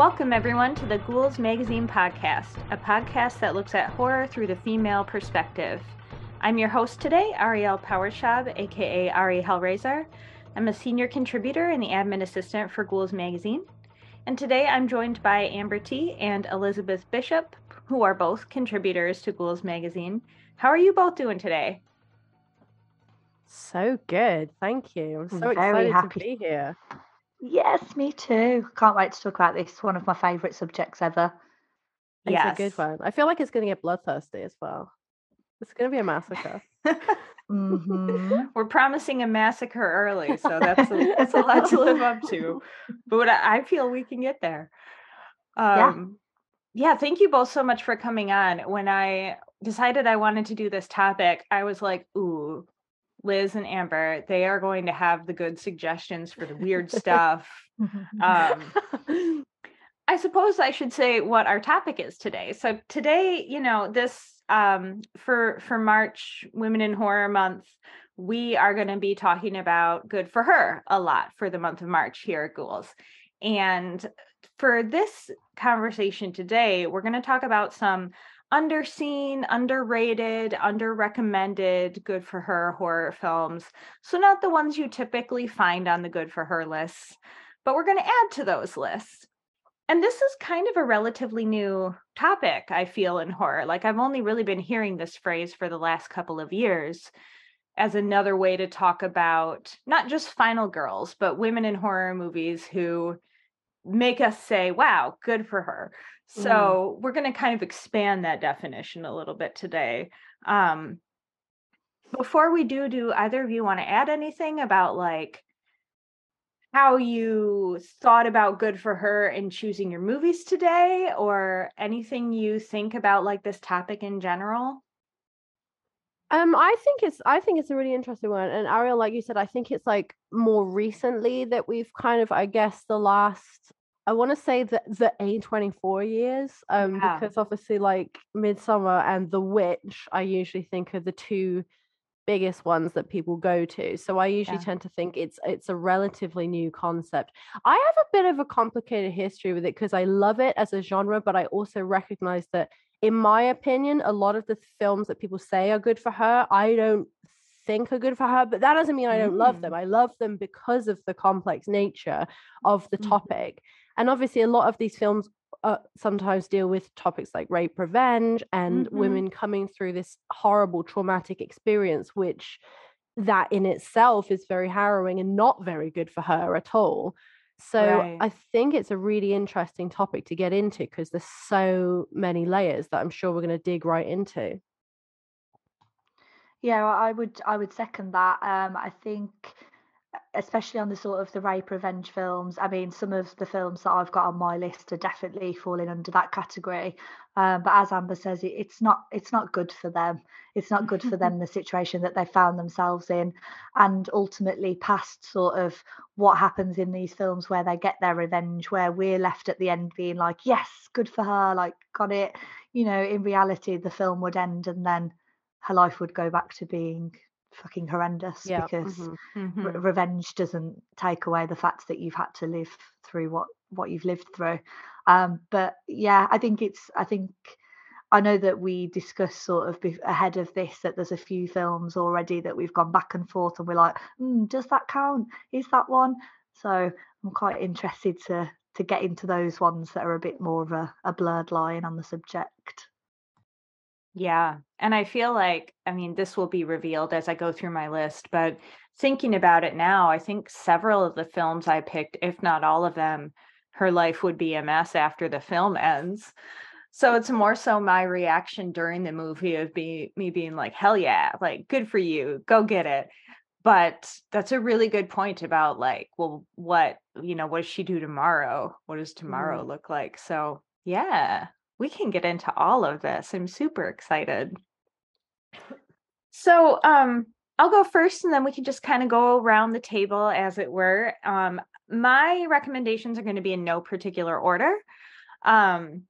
Welcome, everyone, to the Ghouls Magazine podcast, a podcast that looks at horror through the female perspective. I'm your host today, Ariel Powers-Schaub, aka Ari Hellraiser. I'm a senior contributor and the admin assistant for Ghouls Magazine. And today I'm joined by Amber T and Elizabeth Bishop, who are both contributors to Ghouls Magazine. How are you both doing today? So good. Thank you. I'm so Very excited happy. to be here. Yes, me too. Can't wait to talk about this. One of my favourite subjects ever. It's a good one. I feel like it's going to get bloodthirsty as well. It's going to be a massacre. hmm We're promising a massacre early, so that's a, that's a lot to live up to. But I I feel we can get there. Yeah. Um, yeah, thank you both so much for coming on. When I decided I wanted to do this topic, I was like, ooh, Liz and Amber, they are going to have the good suggestions for the weird stuff. Um, I suppose I should say what our topic is today. So today, you know, this um for for March Women in Horror Month, we are going to be talking about Good for Her a lot for the month of March here at Ghouls. And for this conversation today, we're going to talk about some underseen, underrated, underrecommended Good for Her horror films. So not the ones you typically find on the Good for Her lists, but we're going to add to those lists. And this is kind of a relatively new topic i feel in horror. Like i've only really been hearing this phrase for the last couple of years as another way to talk about not just final girls but women in horror movies who make us say wow good for her so we're going to kind of expand that definition a little bit today um before we do do either of you want to add anything about like how you thought about good for her in choosing your movies today or anything you think about like this topic in general Um, I think it's I think it's a really interesting one. And Ariel, like you said, I think it's like more recently that we've kind of, I guess, the last I want to say that the A24 years. Um, Yeah. because obviously like Midsommar and The Witch, I usually think are the two biggest ones that people go to. So I usually Yeah. tend to think it's it's a relatively new concept. I have a bit of a complicated history with it because I love it as a genre, but I also recognize that in my opinion, a lot of the films that people say are good for her, I don't think are good for her, but that doesn't mean I don't love them. I love them because of the complex nature of the Mhm. topic. And obviously, a lot of these films uh, sometimes deal with topics like rape, revenge, and Mhm. women coming through this horrible traumatic experience, which that in itself is very harrowing and not very good for her at all. So Right. I think it's a really interesting topic to get into because there's so many layers that I'm sure we're going to dig right into. Yeah, I would I would second that. Um, I think especially on the sort of the rape revenge films. I mean, some of the films that I've got on my list are definitely falling under that category. Um, but as Amber says, it, it's not it's not good for them. It's not good for them the situation that they found themselves in, and ultimately past sort of what happens in these films where they get their revenge, where we're left at the end being like, yes, good for her, like got it. You know, in reality, the film would end and then her life would go back to being fucking horrendous Yeah. because mhm. Mhm. re- revenge doesn't take away the fact that you've had to live through what what you've lived through um but yeah i think it's i think i know that we discussed sort of bef- ahead of this that there's a few films already that we've gone back and forth and we're like mm, does that count is that one so i'm quite interested to to get into those ones that are a bit more of a, a blurred line on the subject Yeah. And I feel like, I mean, this will be revealed as I go through my list, but thinking about it now, I think several of the films I picked, if not all of them, her life would be a mess after the film ends. So it's more so my reaction during the movie of be, me being like, hell yeah, like, good for you, go get it. But that's a really good point about like, well, what, you know, what does she do tomorrow? What does tomorrow mm. look like? So, yeah, we can get into all of this. I'm super excited. So, um, I'll go first and then we can just kind of go around the table as it were. Um, my recommendations are going to be in no particular order. Um,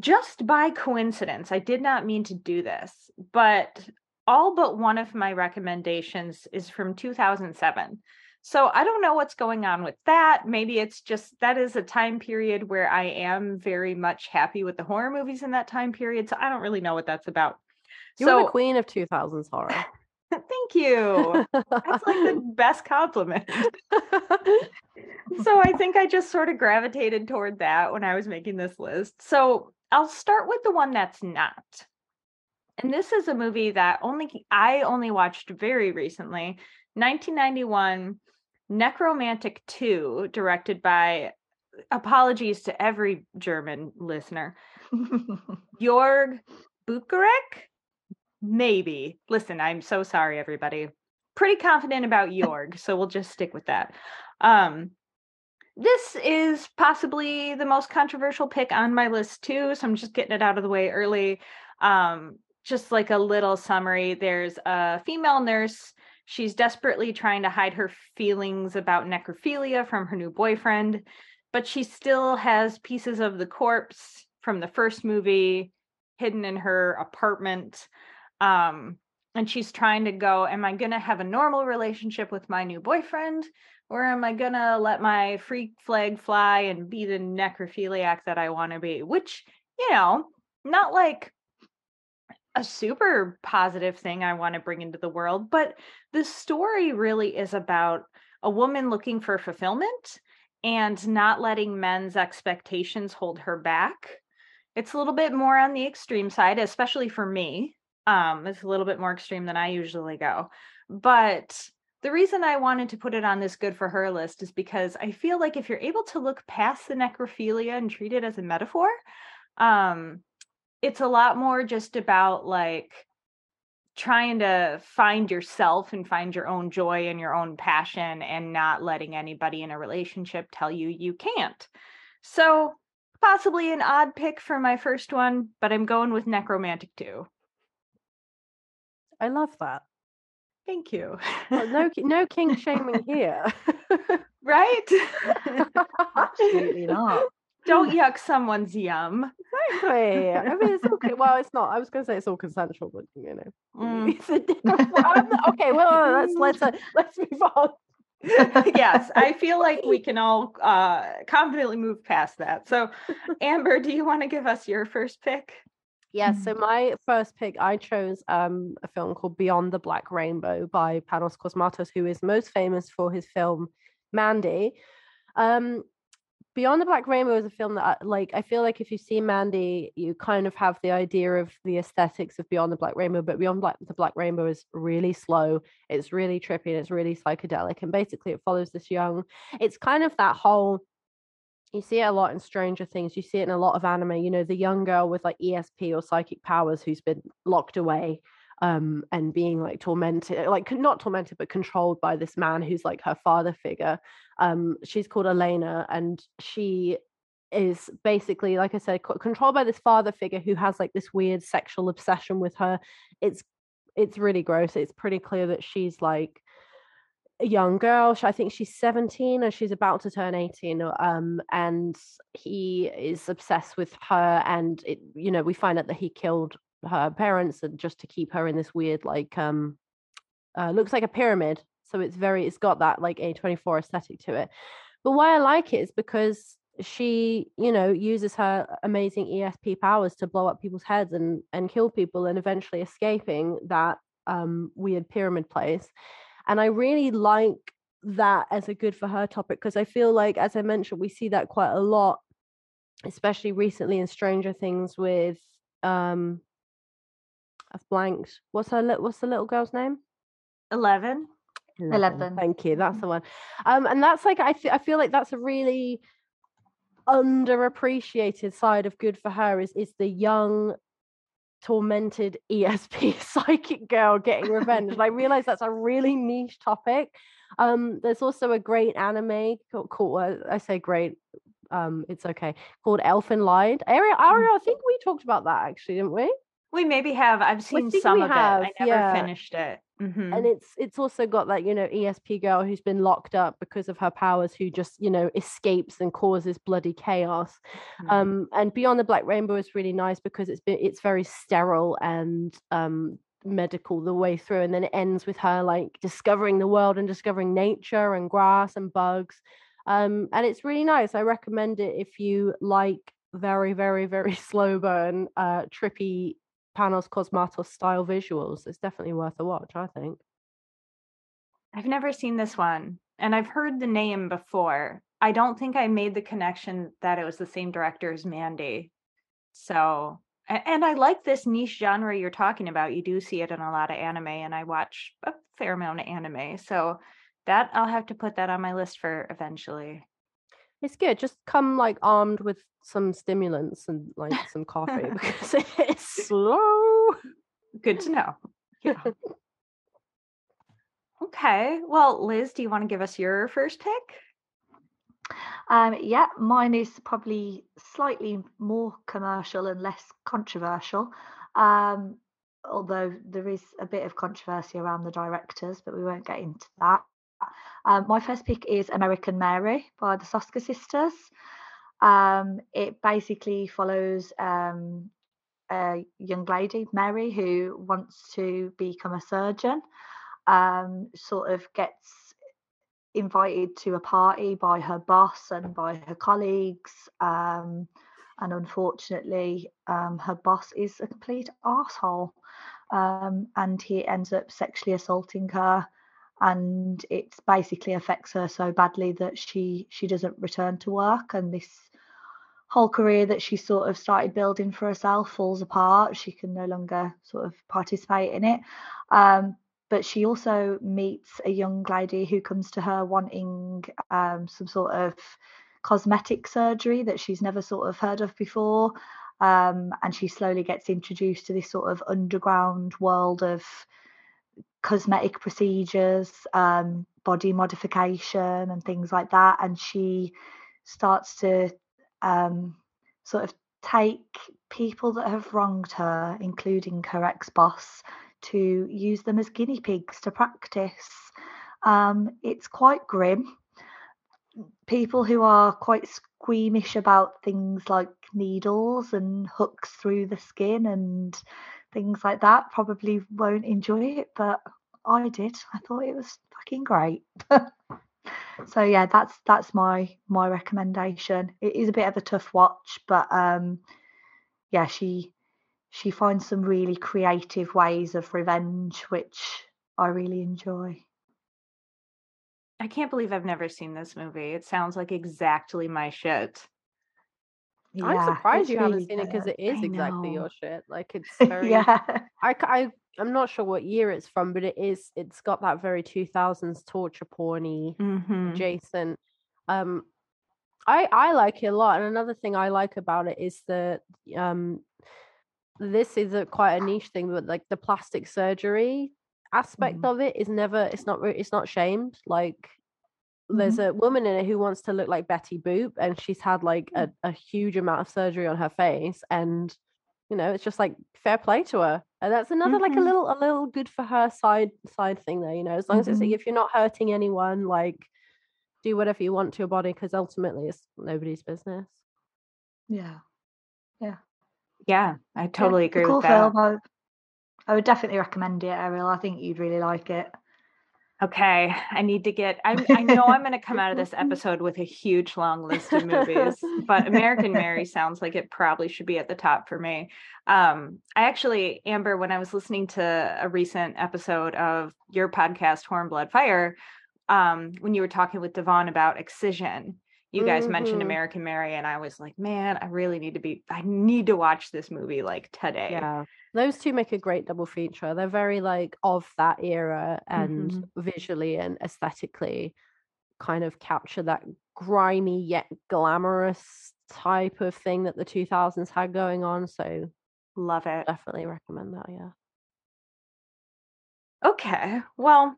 just by coincidence, I did not mean to do this, but all but one of my recommendations is from 2007. So I don't know what's going on with that. Maybe it's just that is a time period where I am very much happy with the horror movies in that time period. So I don't really know what that's about. You're so, the queen of 2000s horror. Thank you. That's like the best compliment. so I think I just sort of gravitated toward that when I was making this list. So I'll start with the one that's not. And this is a movie that only I only watched very recently, 1991, Nekromantik 2, directed by apologies to every German listener. Jörg Bukarek? Maybe. Listen, I'm so sorry, everybody. Pretty confident about Jorg, so we'll just stick with that. Um, this is possibly the most controversial pick on my list too, so I'm just getting it out of the way early. Um, just like a little summary, there's a female nurse. She's desperately trying to hide her feelings about necrophilia from her new boyfriend, but she still has pieces of the corpse from the first movie hidden in her apartment um and she's trying to go am i going to have a normal relationship with my new boyfriend or am i going to let my freak flag fly and be the necrophiliac that i want to be? Which you know not like a super positive thing i want to bring into the world but the story really is about a woman looking for fulfillment and not letting men's expectations hold her back it's a little bit more on the extreme side especially for me um, it's a little bit more extreme than I usually go. But the reason I wanted to put it on this good for her list is because I feel like if you're able to look past the necrophilia and treat it as a metaphor, um, it's a lot more just about like trying to find yourself and find your own joy and your own passion and not letting anybody in a relationship tell you you can't. So, possibly an odd pick for my first one, but I'm going with Nekromantik 2. I love that. Thank you. Well, no, no king shaming here. right? Absolutely not. Don't yuck someone's yum. Exactly. I mean, it's okay. Well, it's not. I was going to say it's all consensual, but you know, Mm. it's a different. okay, well, let's let's uh, let's move on. yes, I feel like we can all uh, confidently move past that. So, Amber, do you want to give us your first pick? Yes, so Mhm. my first pick, I chose um, a film called Beyond the Black Rainbow by Panos Cosmatos, who is most famous for his film Mandy. Um, Beyond the Black Rainbow is a film that, uh, like, I feel like if you see Mandy, you kind of have the idea of the aesthetics of Beyond the Black Rainbow, but Beyond Black, the Black Rainbow is really slow. It's really trippy and it's really psychedelic. And basically, it follows this young. It's kind of that whole you see it a lot in Stranger Things. You see it in a lot of anime. You know, the young girl with like ESP or psychic powers who's been locked away um and being like tormented like not tormented but controlled by this man who's like her father figure um she's called elena and she is basically like i said co- controlled by this father figure who has like this weird sexual obsession with her it's it's really gross it's pretty clear that she's like a young girl. I think she's 17 and she's about to turn 18. Um, and he is obsessed with her. And it, you know, we find out that he killed her parents and just to keep her in this weird, like, um, uh, looks like a pyramid. So it's very, it's got that like A24 aesthetic to it. But why I like it is because she, you know, uses her amazing ESP powers to blow up people's heads and and kill people and eventually escaping that um, weird pyramid place. And I really like that as a good for her topic because I feel like, as I mentioned, we see that quite a lot, especially recently in Stranger Things with um I've blanked. What's her li- what's the little girl's name? 11. Eleven. Thank you. That's Mhm. the one. Um, and that's like I th- I feel like that's a really underappreciated side of good for her is is the young tormented ESP psychic girl getting revenge. and I realize that's a really niche topic. Um, there's also a great anime called, called uh, I say great, um, it's okay, called Elfen Lied. Ariel, Ariel, I think we talked about that actually, didn't we? We maybe have. I've seen some of have, it. I never yeah. finished it. Mhm. and it's it's also got that you know esp girl who's been locked up because of her powers who just you know escapes and causes bloody chaos Mhm. um and beyond the black rainbow is really nice because it's been it's very sterile and um medical the way through and then it ends with her like discovering the world and discovering nature and grass and bugs um and it's really nice i recommend it if you like very very very slow burn uh trippy panos cosmatos style visuals it's definitely worth a watch i think I've never seen this one and I've heard the name before. I don't think I made the connection that it was the same director as Mandy. So, and I like this niche genre you're talking about. You do see it in a lot of anime, and I watch a fair amount of anime. So, that I'll have to put that on my list for eventually. It's good. Just come like armed with some stimulants and like some coffee because it's slow. Good to know. Yeah. Okay. Well, Liz, do you want to give us your first pick? Um, yeah, mine is probably slightly more commercial and less controversial. Um, although there is a bit of controversy around the directors, but we won't get into that. Um, my first pick is American Mary by the Soska sisters. Um, it basically follows um, a young lady, Mary, who wants to become a surgeon um, sort of gets invited to a party by her boss and by her colleagues. Um, and unfortunately, um, her boss is a complete asshole. And he ends up sexually assaulting her. And it basically affects her so badly that she she doesn't return to work, and this whole career that she sort of started building for herself falls apart. She can no longer sort of participate in it. Um, but she also meets a young lady who comes to her wanting um, some sort of cosmetic surgery that she's never sort of heard of before. Um, and she slowly gets introduced to this sort of underground world of cosmetic procedures, um, body modification, and things like that. And she starts to um, sort of take people that have wronged her, including her ex boss, to use them as guinea pigs to practice. Um, it's quite grim. People who are quite squeamish about things like needles and hooks through the skin and things like that probably won't enjoy it, but I did. I thought it was fucking great. so yeah, that's that's my my recommendation. It is a bit of a tough watch, but um yeah, she she finds some really creative ways of revenge, which I really enjoy. I can't believe I've never seen this movie. It sounds like exactly my shit. Yeah, I'm surprised you really haven't seen it because it is I exactly know. your shit. Like it's very. yeah. I, I I'm not sure what year it's from, but it is. It's got that very 2000s torture porny mm-hmm. Jason. Um, I I like it a lot, and another thing I like about it is the um this is a quite a niche thing, but like the plastic surgery aspect mm. of it is never it's not it's not shamed like mm-hmm. there's a woman in it who wants to look like Betty Boop and she's had like a, mm. a huge amount of surgery on her face and you know it's just like fair play to her and that's another mm-hmm. like a mm-hmm. little a little good for her side side thing there you know as long mm-hmm. as it's like mm-hmm. if you're not hurting anyone like do whatever you want to your body because ultimately it's nobody's business yeah yeah yeah, I totally yeah, agree cool with that. Film. I, I would definitely recommend it, Ariel. I think you'd really like it. Okay, I need to get. I, I know I'm going to come out of this episode with a huge long list of movies, but American Mary sounds like it probably should be at the top for me. Um, I actually, Amber, when I was listening to a recent episode of your podcast, Horn Blood Fire, um, when you were talking with Devon about excision, you guys mm-hmm. mentioned American Mary, and I was like, man, I really need to be, I need to watch this movie like today. Yeah. Those two make a great double feature. They're very like of that era and mm-hmm. visually and aesthetically kind of capture that grimy yet glamorous type of thing that the 2000s had going on. So love it. Definitely recommend that. Yeah. Okay. Well,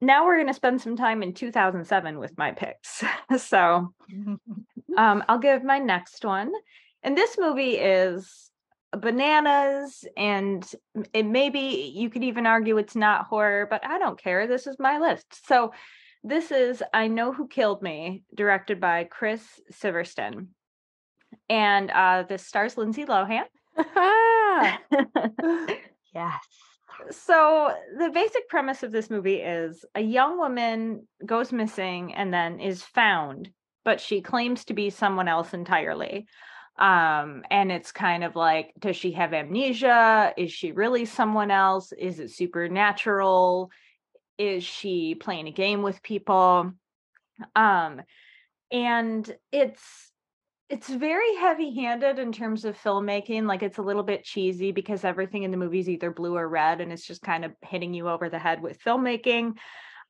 now we're going to spend some time in 2007 with my picks. so um, I'll give my next one. And this movie is bananas, and it maybe you could even argue it's not horror, but I don't care. This is my list. So this is I Know Who Killed Me, directed by Chris Sivertsen. And uh, this stars Lindsay Lohan. yes. So the basic premise of this movie is a young woman goes missing and then is found, but she claims to be someone else entirely. Um, and it's kind of like, does she have amnesia? Is she really someone else? Is it supernatural? Is she playing a game with people? Um, and it's it's very heavy-handed in terms of filmmaking like it's a little bit cheesy because everything in the movie is either blue or red and it's just kind of hitting you over the head with filmmaking.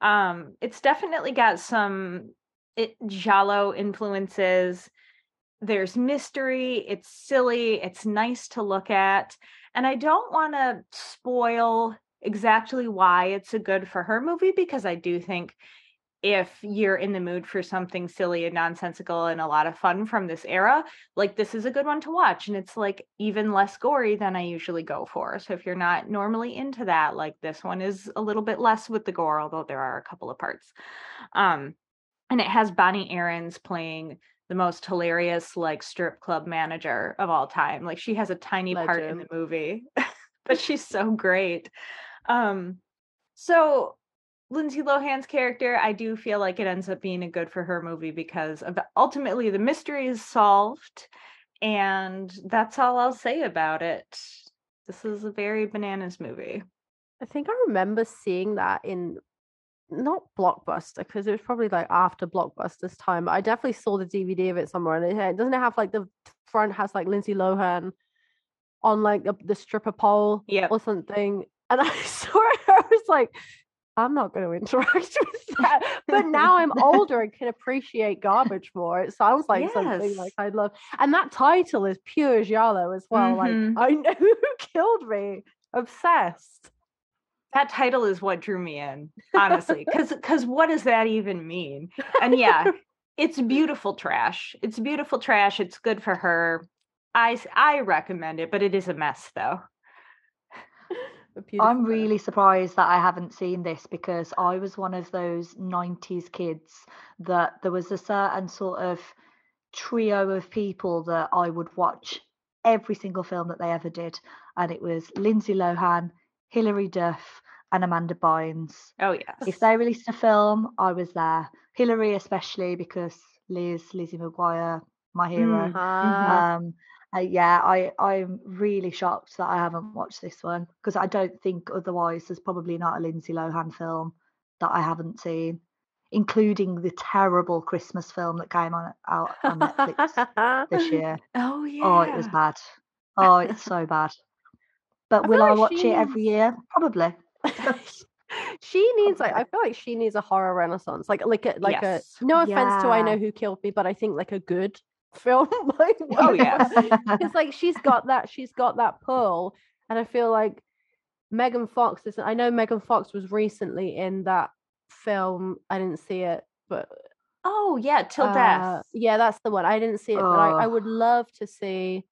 Um it's definitely got some it giallo influences. There's mystery it's silly it's nice to look at and i don't want to spoil exactly why it's a good for her movie because i do think if you're in the mood for something silly and nonsensical and a lot of fun from this era, like this is a good one to watch. And it's like even less gory than I usually go for. So if you're not normally into that, like this one is a little bit less with the gore, although there are a couple of parts. Um, and it has Bonnie Aarons playing the most hilarious like strip club manager of all time. Like she has a tiny Legend. part in the movie, but she's so great. Um, so Lindsay Lohan's character, I do feel like it ends up being a good for her movie because of ultimately the mystery is solved, and that's all I'll say about it. This is a very bananas movie. I think I remember seeing that in not Blockbuster because it was probably like after Blockbuster's time. But I definitely saw the DVD of it somewhere, and it, it doesn't have like the front has like Lindsay Lohan on like the, the stripper pole yep. or something. And I saw it, I was like, I'm not going to interact with that. But now I'm older and can appreciate garbage more. It sounds like yes. something like I love. And that title is pure giallo as well. Mm-hmm. Like I know who killed me. Obsessed. That title is what drew me in, honestly. Cause cause what does that even mean? And yeah, it's beautiful trash. It's beautiful trash. It's good for her. I I recommend it, but it is a mess though. I'm really surprised that I haven't seen this because I was one of those 90s kids that there was a certain sort of trio of people that I would watch every single film that they ever did. And it was Lindsay Lohan, Hilary Duff, and Amanda Bynes. Oh, yes. If they released a film, I was there. Hilary, especially because Liz, Lizzie McGuire, my hero. Mm-hmm. Um, uh, yeah, I I'm really shocked that I haven't watched this one because I don't think otherwise there's probably not a Lindsay Lohan film that I haven't seen, including the terrible Christmas film that came on out on Netflix this year. Oh yeah. Oh, it was bad. Oh, it's so bad. But I will I watch it every year? Probably. she needs like I feel like she needs a horror renaissance. Like like a like yes. a no offense yeah. to I know who killed me, but I think like a good film. like, oh yeah, it's like she's got that. She's got that pull, and I feel like Megan Fox is. I know Megan Fox was recently in that film. I didn't see it, but oh yeah, till uh, death. Yeah, that's the one. I didn't see it, oh. but I, I would love to see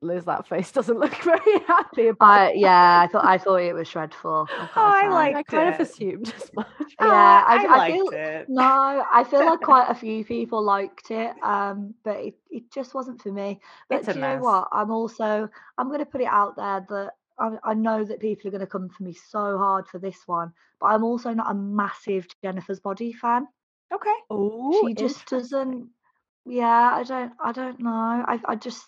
Liz, that face doesn't look very happy about. yeah, I thought I thought it was dreadful. I, oh, I like. I kind it. of assumed as much. Yeah, I, I, I feel, it. No, I feel like quite a few people liked it, um, but it, it just wasn't for me. But do you mess. know what? I'm also I'm going to put it out there that I, I know that people are going to come for me so hard for this one, but I'm also not a massive Jennifer's Body fan. Okay. Oh, she just doesn't. Yeah, I don't. I don't know. I I just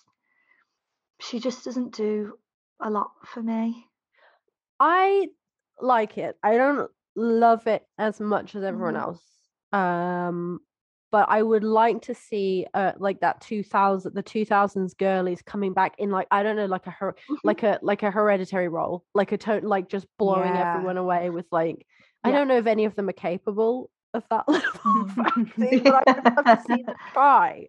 she just doesn't do a lot for me. I like it. I don't love it as much as everyone mm. else. Um but I would like to see uh like that 2000 the 2000s girlies coming back in like I don't know like a her mm-hmm. like a like a hereditary role like a total like just blowing yeah. everyone away with like yeah. I don't know if any of them are capable of that level of but I would love to see them try.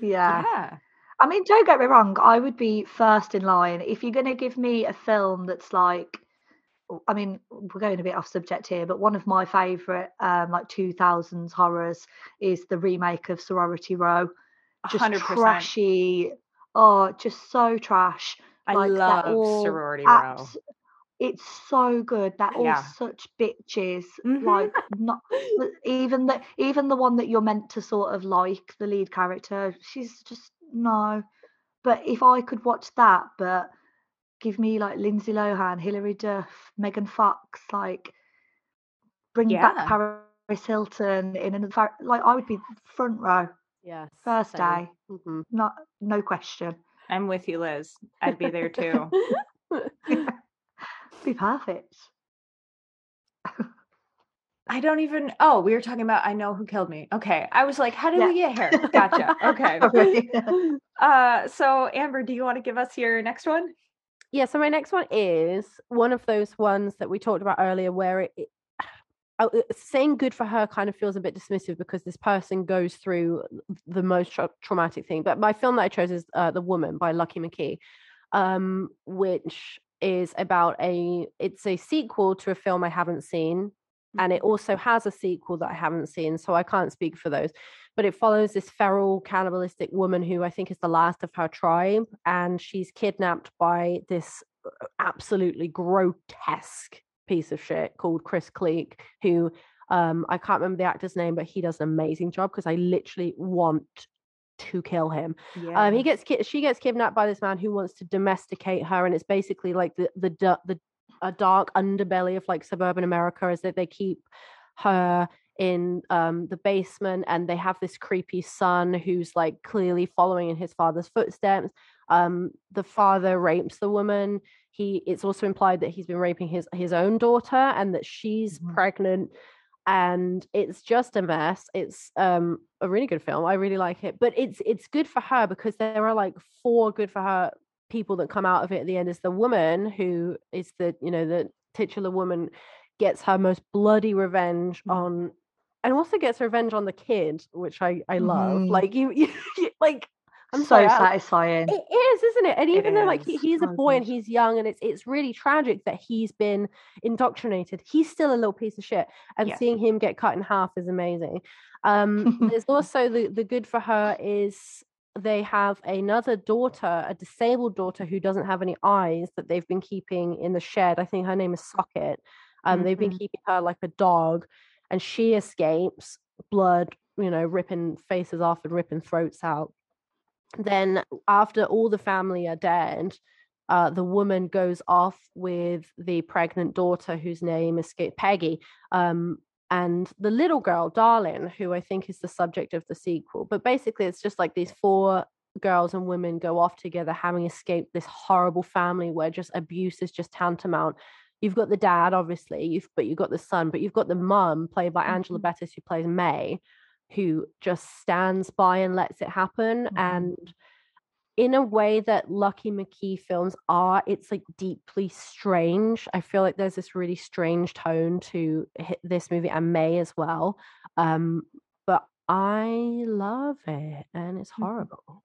Yeah. yeah. I mean, don't get me wrong, I would be first in line. If you're going to give me a film that's like, I mean, we're going a bit off subject here, but one of my favourite um, like 2000s horrors is the remake of Sorority Row. Just 100%. trashy. Oh, just so trash. I like, love Sorority Row. It's so good. That all yeah. such bitches. Mm-hmm. Like not even the even the one that you're meant to sort of like, the lead character, she's just no. But if I could watch that, but give me like Lindsay Lohan, Hilary Duff, Megan Fox, like bring Yeah. back Paris Hilton in another like I would be front row Yes. first same. day, Mhm. not no question. I'm with you, Liz. I'd be there too. Be perfect. I don't even. Oh, we were talking about I know who killed me. Okay, I was like, how did Yeah. we get here? Gotcha. Okay. Uh, so Amber, do you want to give us your next one? Yeah, so my next one is one of those ones that we talked about earlier where it, it uh, saying good for her kind of feels a bit dismissive because this person goes through the most tra- traumatic thing. But my film that I chose is uh, The Woman by Lucky McKee, um, which is about a it's a sequel to a film I haven't seen and it also has a sequel that I haven't seen, so I can't speak for those. But it follows this feral cannibalistic woman who I think is the last of her tribe, and she's kidnapped by this uh, absolutely grotesque piece of shit called Chris Cleek, who um, I can't remember the actor's name, but he does an amazing job because I literally want to kill him. Yeah. Um, he gets ki- she gets kidnapped by this man who wants to domesticate her, and it's basically like the the the a dark underbelly of like suburban America is that they keep her in um the basement and they have this creepy son who's like clearly following in his father's footsteps. Um the father rapes the woman. He it's also implied that he's been raping his his own daughter and that she's Mhm. pregnant and it's just a mess. It's um a really good film. I really like it. But it's it's good for her because there are like four good for her people that come out of it at the end is the woman who is the you know the titular woman gets her most bloody revenge Mhm. on and also gets revenge on the kid which i i love Mhm. like you, you like i'm so sorry, satisfying. it is, isn't it? And It even though like he, he's a boy and he's young, and it's it's really tragic that he's been indoctrinated. He's still a little piece of shit, and seeing him get cut in half is amazing. Um, there's also the the good for her is they have another daughter, a disabled daughter who doesn't have any eyes that they've been keeping in the shed. I think her name is Socket. Um, they've been Mhm. keeping her like a dog, and she escapes, blood, you know, ripping faces off and ripping throats out then after all the family are dead uh, the woman goes off with the pregnant daughter whose name escaped peggy um, and the little girl darling who i think is the subject of the sequel but basically it's just like these four girls and women go off together having escaped this horrible family where just abuse is just tantamount you've got the dad obviously you've but you've got the son but you've got the mum played by angela Mhm. bettis who plays may who just stands by and lets it happen Mhm. and in a way that lucky mckee films are it's like deeply strange i feel like there's this really strange tone to hi- this movie and may as well um but i love it and it's Mhm. horrible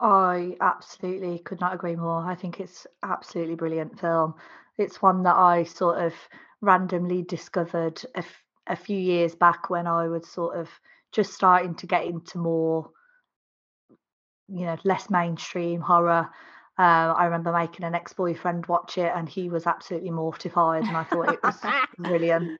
I absolutely could not agree more. I think it's absolutely brilliant film. It's one that I sort of randomly discovered a, f- a few years back when I was sort of just starting to get into more, you know, less mainstream horror. Uh, I remember making an ex-boyfriend watch it, and he was absolutely mortified, and I thought it was brilliant.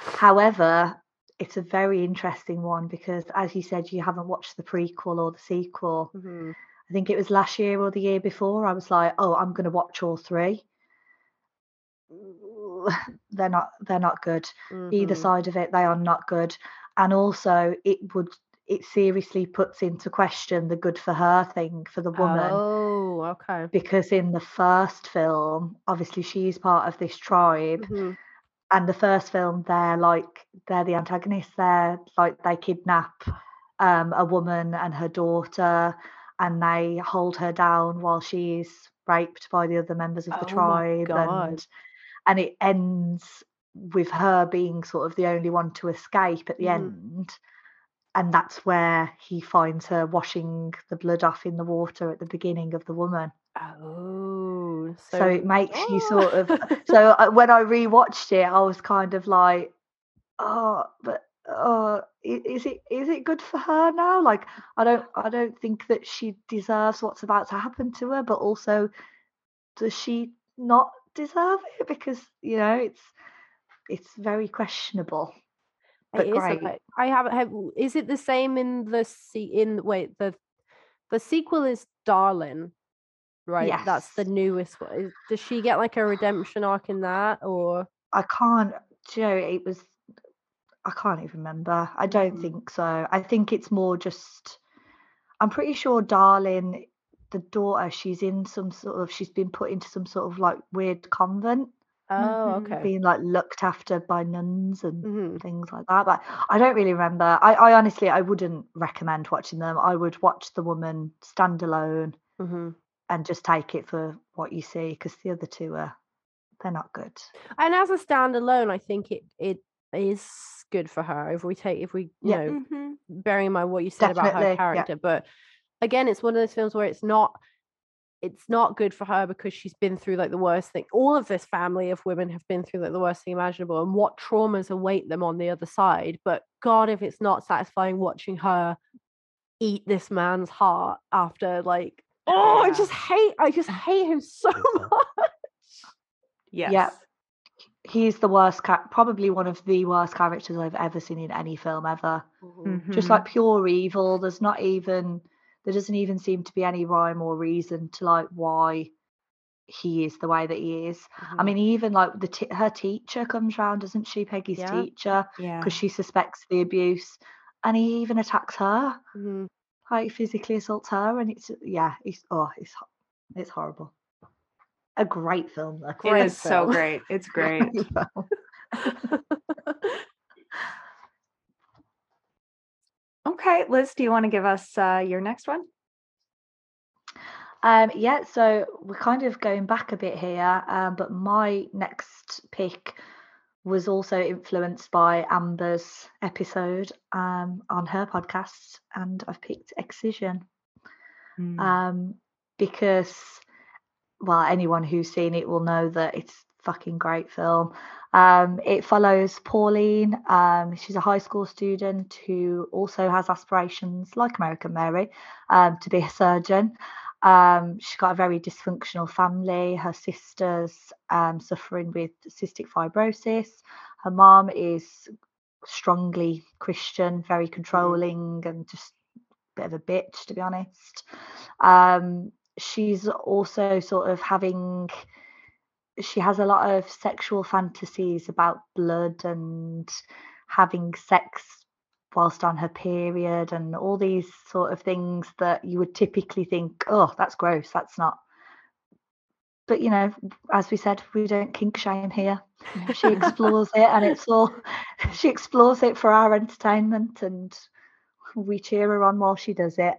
However, it's a very interesting one because, as you said, you haven't watched the prequel or the sequel. Mhm. I think it was last year or the year before. I was like, oh, I'm going to watch all three. They're not. They're not good. Either Mhm. side of it, they are not good. And also, it would. It seriously puts into question the good for her thing for the woman oh okay because in the first film, obviously she's part of this tribe, Mhm. and the first film they're like they're the antagonists they're like they kidnap um a woman and her daughter and they hold her down while she's raped by the other members of the Oh tribe God. and and it ends with her being sort of the only one to escape at the Mhm. end and that's where he finds her washing the blood off in the water at the beginning of the woman oh so, so, it makes you Oh. sort of so uh, when I rewatched it, I was kind of like, oh, but oh, is it is it good for her now? Like, I don't I don't think that she deserves what's about to happen to her, but also, does she not deserve it? Because you know, it's it's very questionable. But It is great. bit- I haven't have is it the same in the se- in wait the the sequel is Darling right? That's the newest one. Is- Does she get like a redemption arc in that, or I can't. Know, it was. I can't even remember. I don't Mhm. think so. I think it's more just. I'm pretty sure, darling, the daughter, she's in some sort of. She's been put into some sort of like weird convent, oh, Mhm. okay, being like looked after by nuns and hmm things like that. But I don't really remember. I, I honestly, I wouldn't recommend watching them. I would watch the woman stand alone hmm and just take it for what you see, because the other two are. They're not good. and as a standalone, I think it it is good for her if we take if we you Yeah. know Mhm. bearing in mind what you said about Definitely, her yeah. character but again it's one of those films where it's not it's not good for her because she's been through like the worst thing. All of this family of women have been through like the worst thing imaginable and what traumas await them on the other side. But god if it's not satisfying watching her eat this man's heart after like oh i just hate i just hate him so much. Yes. he's the worst cat probably one of the worst characters i've ever seen in any film ever. Just Mhm. like pure evil. There's not even there doesn't even seem to be any rhyme or reason to like why he is the way that he is i Mhm. mean even like the t- her teacher comes round doesn't she peggy's Yeah. teacher yeah. because she suspects the abuse and he even attacks her Mhm. like physically assaults her and it's yeah it's oh it's it's horrible a great film It Great is so great. It's great. Okay, Liz, do you want to give us uh, your next one? Um, yeah, so we're kind of going back a bit here, um, but my next pick was also influenced by Amber's episode um, on her podcast, and I've picked Excision Mm. um, because, well, anyone who's seen it will know that it's fucking great film. Um, it follows Pauline. Um, she's a high school student who also has aspirations, like American Mary, um, to be a surgeon. Um, she's got a very dysfunctional family. Her sister's um, suffering with cystic fibrosis. Her mom is strongly Christian, very controlling, and just a bit of a bitch, to be honest. Um, she's also sort of having she has a lot of sexual fantasies about blood and having sex whilst on her period and all these sort of things that you would typically think oh that's gross that's not but you know as we said we don't kink shame here. She explores it and it's all she explores it for our entertainment and we cheer her on while she does it.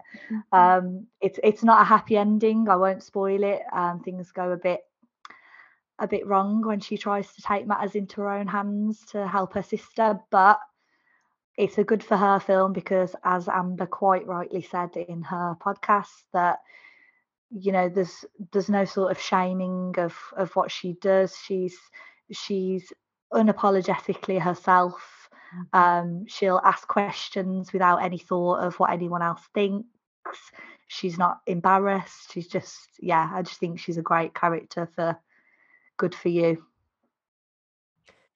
Um it's it's not a happy ending i won't spoil it um things go a bit a bit wrong when she tries to take matters into her own hands to help her sister but it's a good for her film because as amber quite rightly said in her podcast that you know there's there's no sort of shaming of of what she does. She's she's unapologetically herself. Um she'll ask questions without any thought of what anyone else thinks. She's not embarrassed. She's just yeah i just think she's a great character for good for you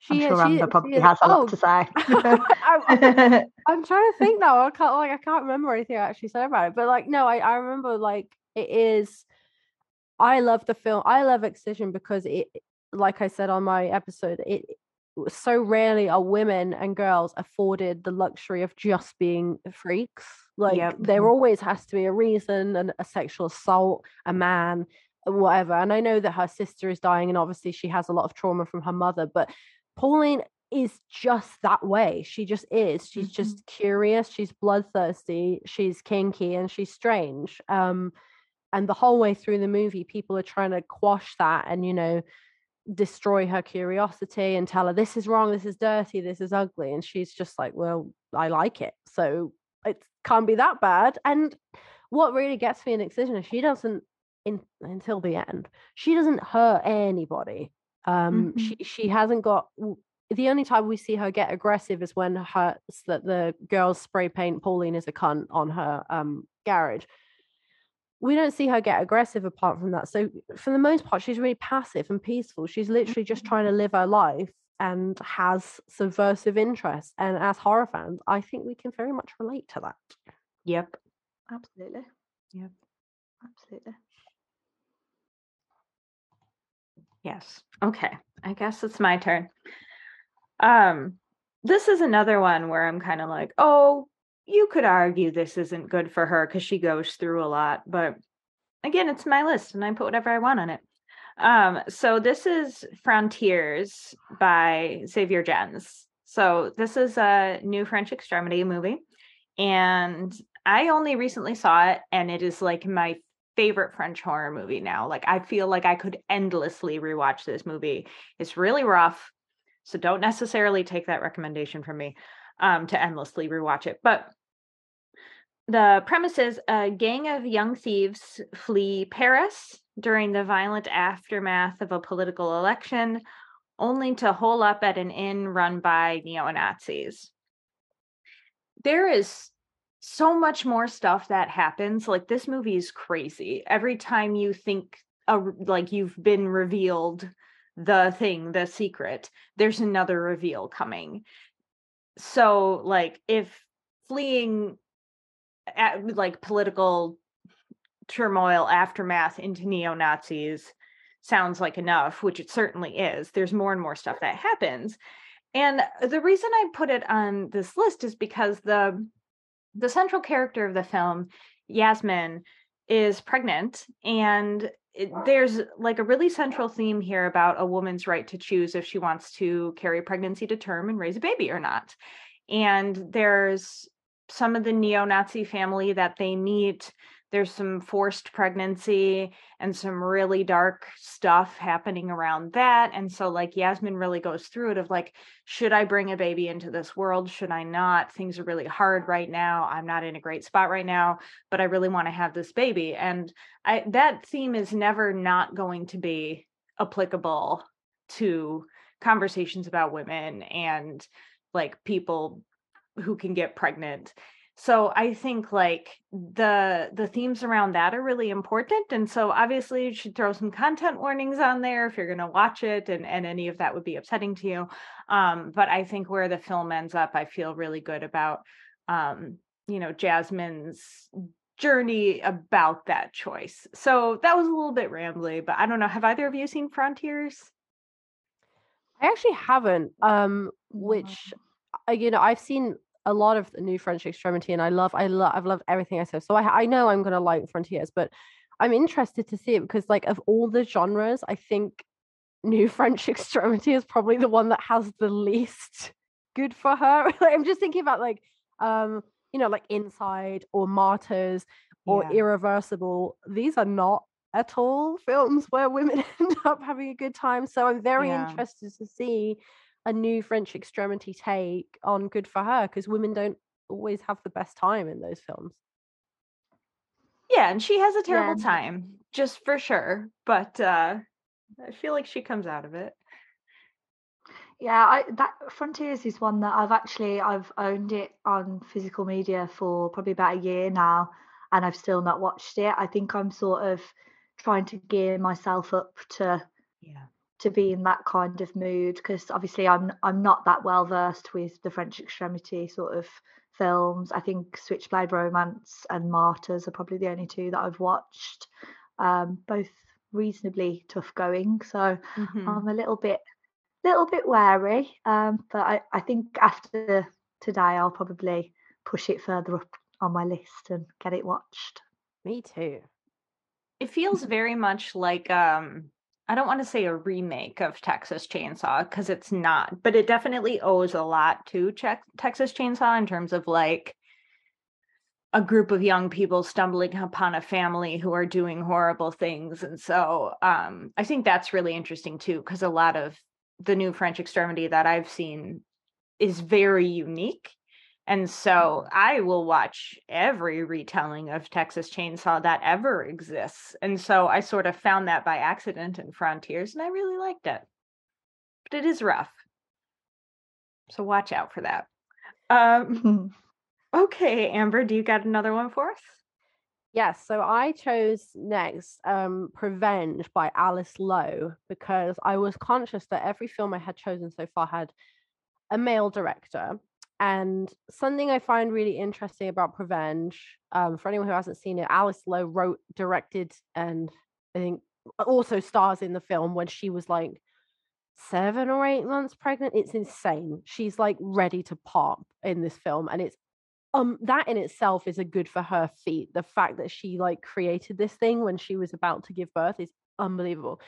i'm She- sure she- amber she probably is- has a oh, lot to say I- I'm trying to think now. I can't like I can't remember anything I actually said about it. But like no, I, I remember like it is I love the film. I love Excision because it like I said on my episode, it so rarely are women and girls afforded the luxury of just being freaks. Like Yep. there always has to be a reason and a sexual assault, a man, whatever. And I know that her sister is dying and obviously she has a lot of trauma from her mother, but Pauline is just that way. She just is. She's just curious. She's bloodthirsty. She's kinky and she's strange. Um, and the whole way through the movie, people are trying to quash that and you know destroy her curiosity and tell her this is wrong, this is dirty, this is ugly, and she's just like, well, I like it, so it can't be that bad. And what really gets me in Excision is she doesn't in until the end. She doesn't hurt anybody. Um, Mhm. she she hasn't got. The only time we see her get aggressive is when her that the girls spray paint Pauline is a cunt on her um garage. We don't see her get aggressive apart from that. So for the most part, she's really passive and peaceful. She's literally just trying to live her life and has subversive interests. And as horror fans, I think we can very much relate to that. Yep. absolutely Yep. absolutely Yes. Okay. I guess it's my turn. Um, this is another one where I'm kind of like, oh, you could argue this isn't good for her because she goes through a lot, but again, it's my list and I put whatever I want on it. Um, so this is Frontiers by Xavier Gens. So this is a new French extremity movie, and I only recently saw it, and it is like my favorite French horror movie now. Like I feel like I could endlessly rewatch this movie. It's really rough, so don't necessarily take that recommendation from me um, to endlessly rewatch it. But the premise is a gang of young thieves flee Paris during the violent aftermath of a political election, only to hole up at an inn run by neo Nazis. There is so much more stuff that happens. Like, this movie is crazy. Every time you think, a, like, you've been revealed the thing, the secret, there's another reveal coming. So, like, if fleeing at, like political turmoil aftermath into neo Nazis sounds like enough, which it certainly is. There's more and more stuff that happens. And the reason I put it on this list is because the the central character of the film, Yasmin, is pregnant and it, there's like a really central theme here about a woman's right to choose if she wants to carry pregnancy to term and raise a baby or not. And there's some of the neo-Nazi family that they meet there's some forced pregnancy and some really dark stuff happening around that and so like yasmin really goes through it of like should i bring a baby into this world? Should i not? Things are really hard right now. I'm not in a great spot right now but i really want to have this baby. And i that theme is never not going to be applicable to conversations about women and like people who can get pregnant so i think like the the themes around that are really important and so obviously you should throw some content warnings on there if you're going to watch it and and any of that would be upsetting to you um but i think where the film ends up i feel really good about um you know jasmine's journey about that choice. So that was a little bit rambly but i don't know have either of you seen frontiers? I actually haven't um which uh, you know i've seen a lot of the new French extremity, and I love, I love, I've loved everything I saw. So I, I know I'm gonna like Frontiers, but I'm interested to see it because, like, of all the genres, I think New French Extremity is probably the one that has the least good for her. like, I'm just thinking about like, um, you know, like Inside or Martyrs or yeah. Irreversible. These are not at all films where women end up having a good time. So I'm very yeah. interested to see a new French extremity take on Good for Her because women don't always have the best time in those films. Yeah, and she has a terrible yeah. time, just for sure. But uh I feel like she comes out of it. Yeah, I that Frontiers is one that I've actually I've owned it on physical media for probably about a year now and I've still not watched it. I think I'm sort of trying to gear myself up to yeah to be in that kind of mood because obviously I'm I'm not that well versed with the French extremity sort of films. I think Switchblade Romance and Martyrs are probably the only two that I've watched. Um, both reasonably tough going, so mm-hmm. I'm a little bit little bit wary. Um, but I, I think after today I'll probably push it further up on my list and get it watched. Me too. It feels very much like um I don't want to say a remake of Texas Chainsaw because it's not, but it definitely owes a lot to Texas Chainsaw in terms of like a group of young people stumbling upon a family who are doing horrible things. And so um, I think that's really interesting too, because a lot of the new French extremity that I've seen is very unique and so I will watch every retelling of Texas Chainsaw that ever exists. And so I sort of found that by accident in Frontiers and I really liked it. But it is rough. So watch out for that. Um, okay, Amber, do you got another one for us? Yes, so I chose next um, Prevenge by Alice Lowe because I was conscious that every film I had chosen so far had a male director and something I find really interesting about Prevenge, um, for anyone who hasn't seen it, Alice Lowe wrote, directed, and I think also stars in the film when she was like seven or eight months pregnant. It's insane. She's like ready to pop in this film, and it's um that in itself is a good for her feat. The fact that she like created this thing when she was about to give birth is unbelievable.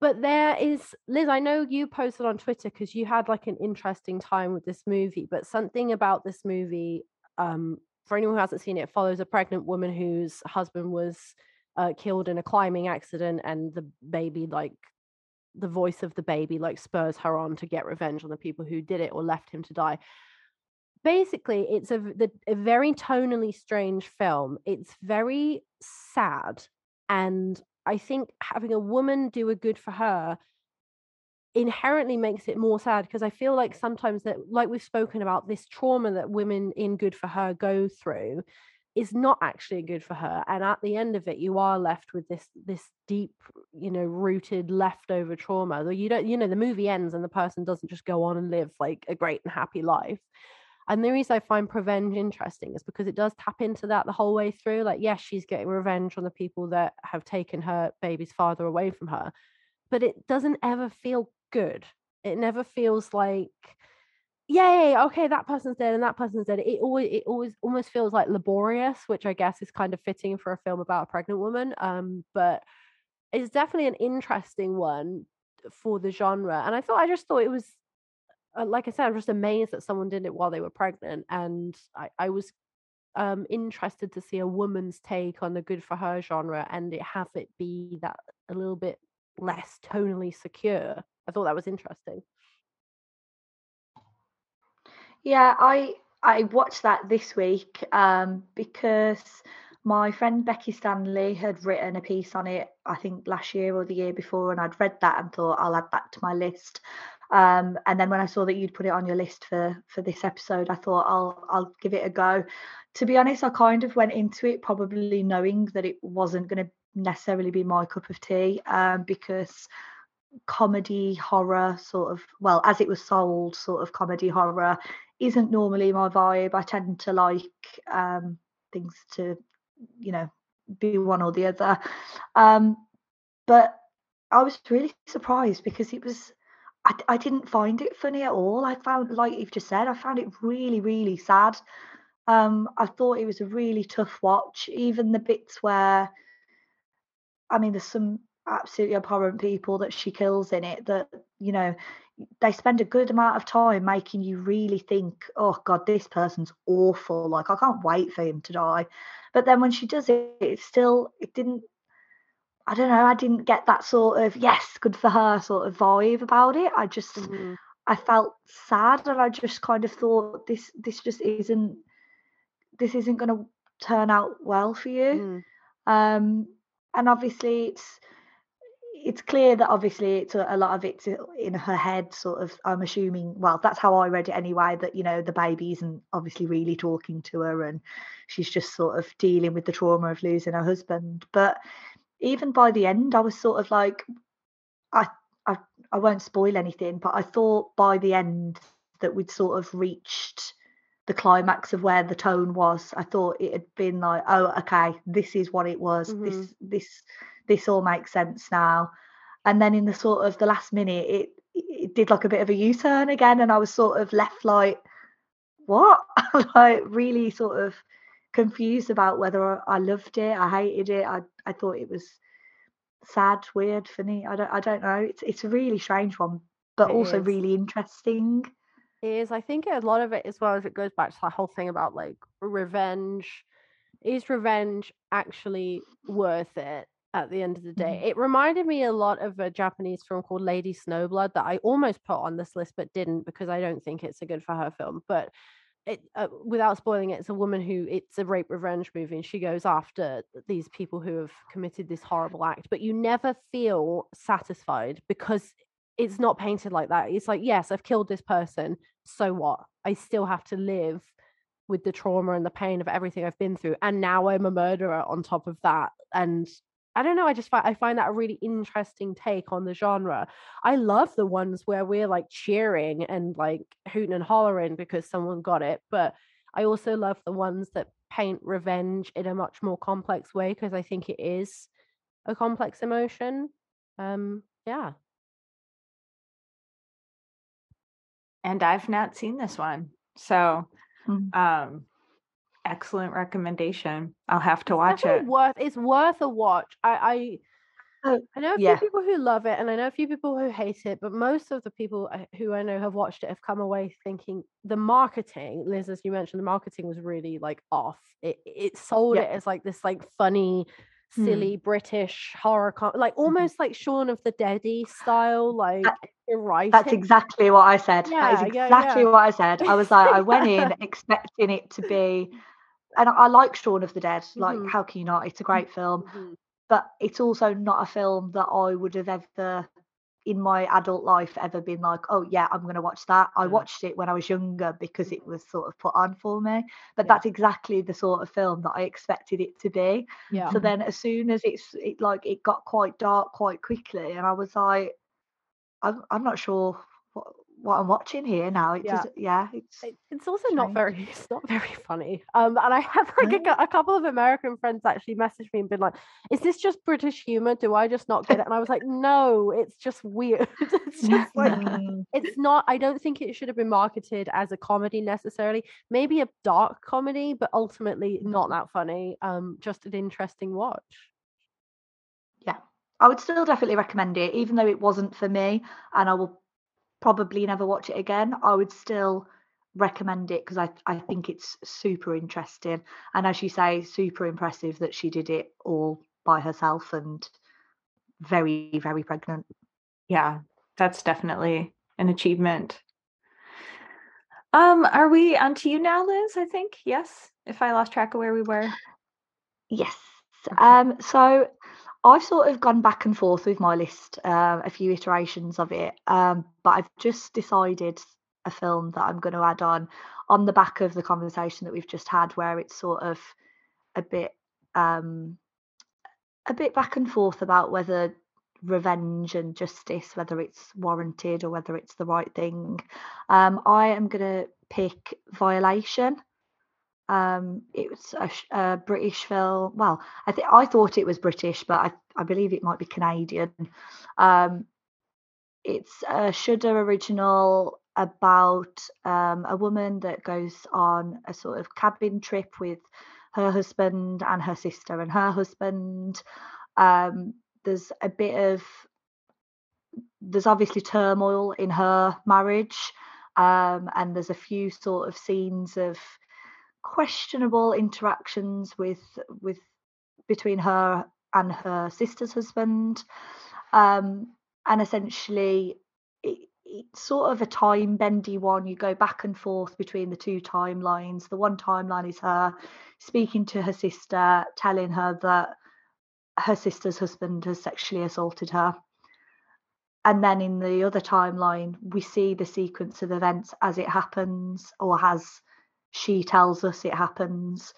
But there is Liz, I know you posted on Twitter because you had like an interesting time with this movie, but something about this movie, um, for anyone who hasn't seen it, follows a pregnant woman whose husband was uh, killed in a climbing accident, and the baby like the voice of the baby like spurs her on to get revenge on the people who did it or left him to die. Basically it's a, the, a very tonally strange film. It's very sad and i think having a woman do a good for her inherently makes it more sad because i feel like sometimes that like we've spoken about this trauma that women in good for her go through is not actually good for her and at the end of it you are left with this this deep you know rooted leftover trauma. Though you don't you know the movie ends and the person doesn't just go on and live like a great and happy life and the reason I find Prevenge interesting is because it does tap into that the whole way through. Like, yes, she's getting revenge on the people that have taken her baby's father away from her, but it doesn't ever feel good. It never feels like yay, okay, that person's dead and that person's dead. It always it always almost feels like laborious, which I guess is kind of fitting for a film about a pregnant woman. Um, but it's definitely an interesting one for the genre. And I thought I just thought it was uh, like I said, I'm just amazed that someone did it while they were pregnant. And I, I was um interested to see a woman's take on the good for her genre and it have it be that a little bit less tonally secure. I thought that was interesting. Yeah, I I watched that this week um, because my friend Becky Stanley had written a piece on it, I think last year or the year before, and I'd read that and thought I'll add that to my list. Um, and then when I saw that you'd put it on your list for for this episode, I thought I'll I'll give it a go. To be honest, I kind of went into it probably knowing that it wasn't going to necessarily be my cup of tea um, because comedy horror sort of well as it was sold sort of comedy horror isn't normally my vibe. I tend to like um, things to, you know, be one or the other. Um, but I was really surprised because it was, I, I didn't find it funny at all. I found, like you've just said, I found it really, really sad. Um, I thought it was a really tough watch. Even the bits where, I mean, there's some absolutely abhorrent people that she kills in it that, you know, they spend a good amount of time making you really think, oh God, this person's awful. Like I can't wait for him to die. But then when she does it, it still it didn't I don't know, I didn't get that sort of yes, good for her sort of vibe about it. I just mm-hmm. I felt sad and I just kind of thought this this just isn't this isn't gonna turn out well for you. Mm. Um and obviously it's it's clear that obviously it's a, a, lot of it's in her head sort of i'm assuming well that's how i read it anyway that you know the baby isn't obviously really talking to her and she's just sort of dealing with the trauma of losing her husband but even by the end i was sort of like i i, I won't spoil anything but i thought by the end that we'd sort of reached the climax of where the tone was i thought it had been like oh okay this is what it was mm-hmm. this this this all makes sense now. And then in the sort of the last minute, it it did like a bit of a U-turn again, and I was sort of left like, what? like really sort of confused about whether I loved it, I hated it, I I thought it was sad, weird, funny. I don't I don't know. It's it's a really strange one, but it also is. really interesting. It is. I think a lot of it as well as it goes back to that whole thing about like revenge. Is revenge actually worth it? at the end of the day. Mm. It reminded me a lot of a Japanese film called Lady Snowblood that I almost put on this list but didn't because I don't think it's a good for her film. But it, uh, without spoiling it, it's a woman who it's a rape revenge movie and she goes after these people who have committed this horrible act. But you never feel satisfied because it's not painted like that. It's like, yes, I've killed this person. So what? I still have to live with the trauma and the pain of everything I've been through. And now I'm a murderer on top of that. And I don't know. I just find I find that a really interesting take on the genre. I love the ones where we're like cheering and like hooting and hollering because someone got it, but I also love the ones that paint revenge in a much more complex way because I think it is a complex emotion. Um, yeah. And I've not seen this one. So Mm. um excellent recommendation. I'll have to It's watch it. Worth it's worth a watch. I Oh, I I know a few people who love it, and I know a few people who hate it. But most of the people who I know have watched it have come away thinking the marketing, Liz, as you mentioned, the marketing was really like off. It it sold Yeah. it as like this like funny, Hmm. silly British horror, com- like almost like Shaun of the Deady style, like writing. That's exactly what I said. that Yeah, is yeah, exactly yeah. what I said. I was like, I went in expecting it to be, and I, like Shaun of the Dead. Like, Mhm. how can you not? It's a great film, Mhm. but it's also not a film that I would have ever, in my adult life, ever been like, oh yeah, I'm going to watch that. I Mm. watched it when I was younger because it was sort of put on for me. But Yeah. that's exactly the sort of film that I expected it to be. Yeah. So then, as soon as it's it like it got quite dark quite quickly, and I was like, I'm I'm not sure what I'm watching here now. It Yeah. just yeah, it's it's also not very it's not very funny. Um and i have like a, a couple of american friends actually messaged me and been like is this just british humor? Do i just not get it? And i was like no it's just weird. It's just like it's not i don't think it should have been marketed as a comedy necessarily. Maybe a dark comedy but ultimately not that funny um just an interesting watch. Yeah. I would still definitely recommend it, even though it wasn't for me, and I will probably never watch it again. I would still recommend it because I I think it's super interesting, and as you say, super impressive that she did it all by herself and very very pregnant. Yeah, that's definitely an achievement. Um, are we on to you now, Liz? I think. Yes. If I lost track of where we were. Yes. Okay. Um, so I've sort of gone back and forth with my list, uh, a few iterations of it, um, but I've just decided a film that I'm going to add on on the back of the conversation that we've just had, where it's sort of a bit, um, a bit back and forth about whether revenge and justice, whether it's warranted or whether it's the right thing. Um, I am going to pick Violation. Um, it was a, a British film. Well, I think I thought it was British, but I, I believe it might be Canadian. Um, it's a Shudder original about um, a woman that goes on a sort of cabin trip with her husband and her sister and her husband. Um, there's a bit of there's obviously turmoil in her marriage, um, and there's a few sort of scenes of questionable interactions with with between her and her sister's husband. Um and essentially it, it's sort of a time bendy one. You go back and forth between the two timelines. The one timeline is her speaking to her sister telling her that her sister's husband has sexually assaulted her. And then in the other timeline we see the sequence of events as it happens or as she tells us it happens.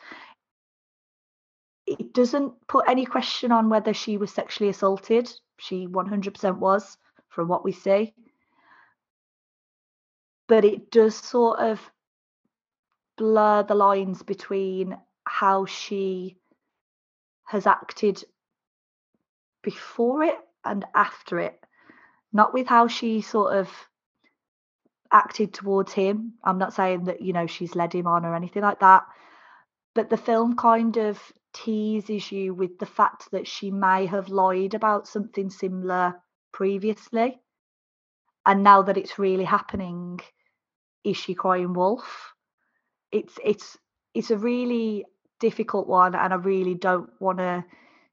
It doesn't put any question on whether she was sexually assaulted. She 100% was from what we see. But it does sort of blur the lines between how she has acted before it and after it. Not with how she sort of acted towards him. I'm not saying that you know she's led him on or anything like that. But the film kind of teases you with the fact that she may have lied about something similar previously. And now that it's really happening is she crying wolf? It's it's it's a really difficult one and i really don't want to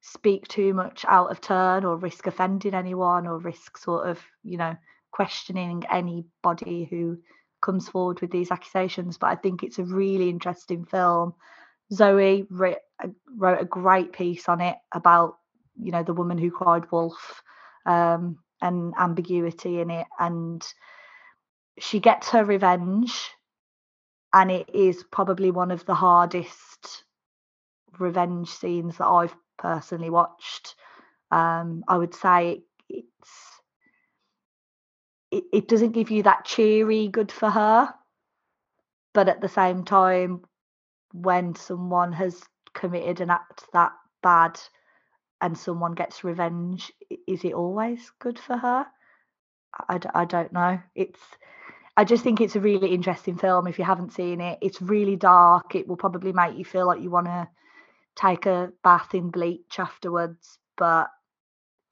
speak too much out of turn or risk offending anyone or risk sort of you know questioning anybody who comes forward with these accusations but i think it's a really interesting film zoe writ, uh, wrote a great piece on it about you know the woman who cried wolf um, and ambiguity in it and she gets her revenge and it is probably one of the hardest revenge scenes that I've personally watched. Um, I would say it's it, it doesn't give you that cheery good for her, but at the same time, when someone has committed an act that bad, and someone gets revenge, is it always good for her? I, I don't know. It's I just think it's a really interesting film. If you haven't seen it, it's really dark. It will probably make you feel like you want to take a bath in bleach afterwards, but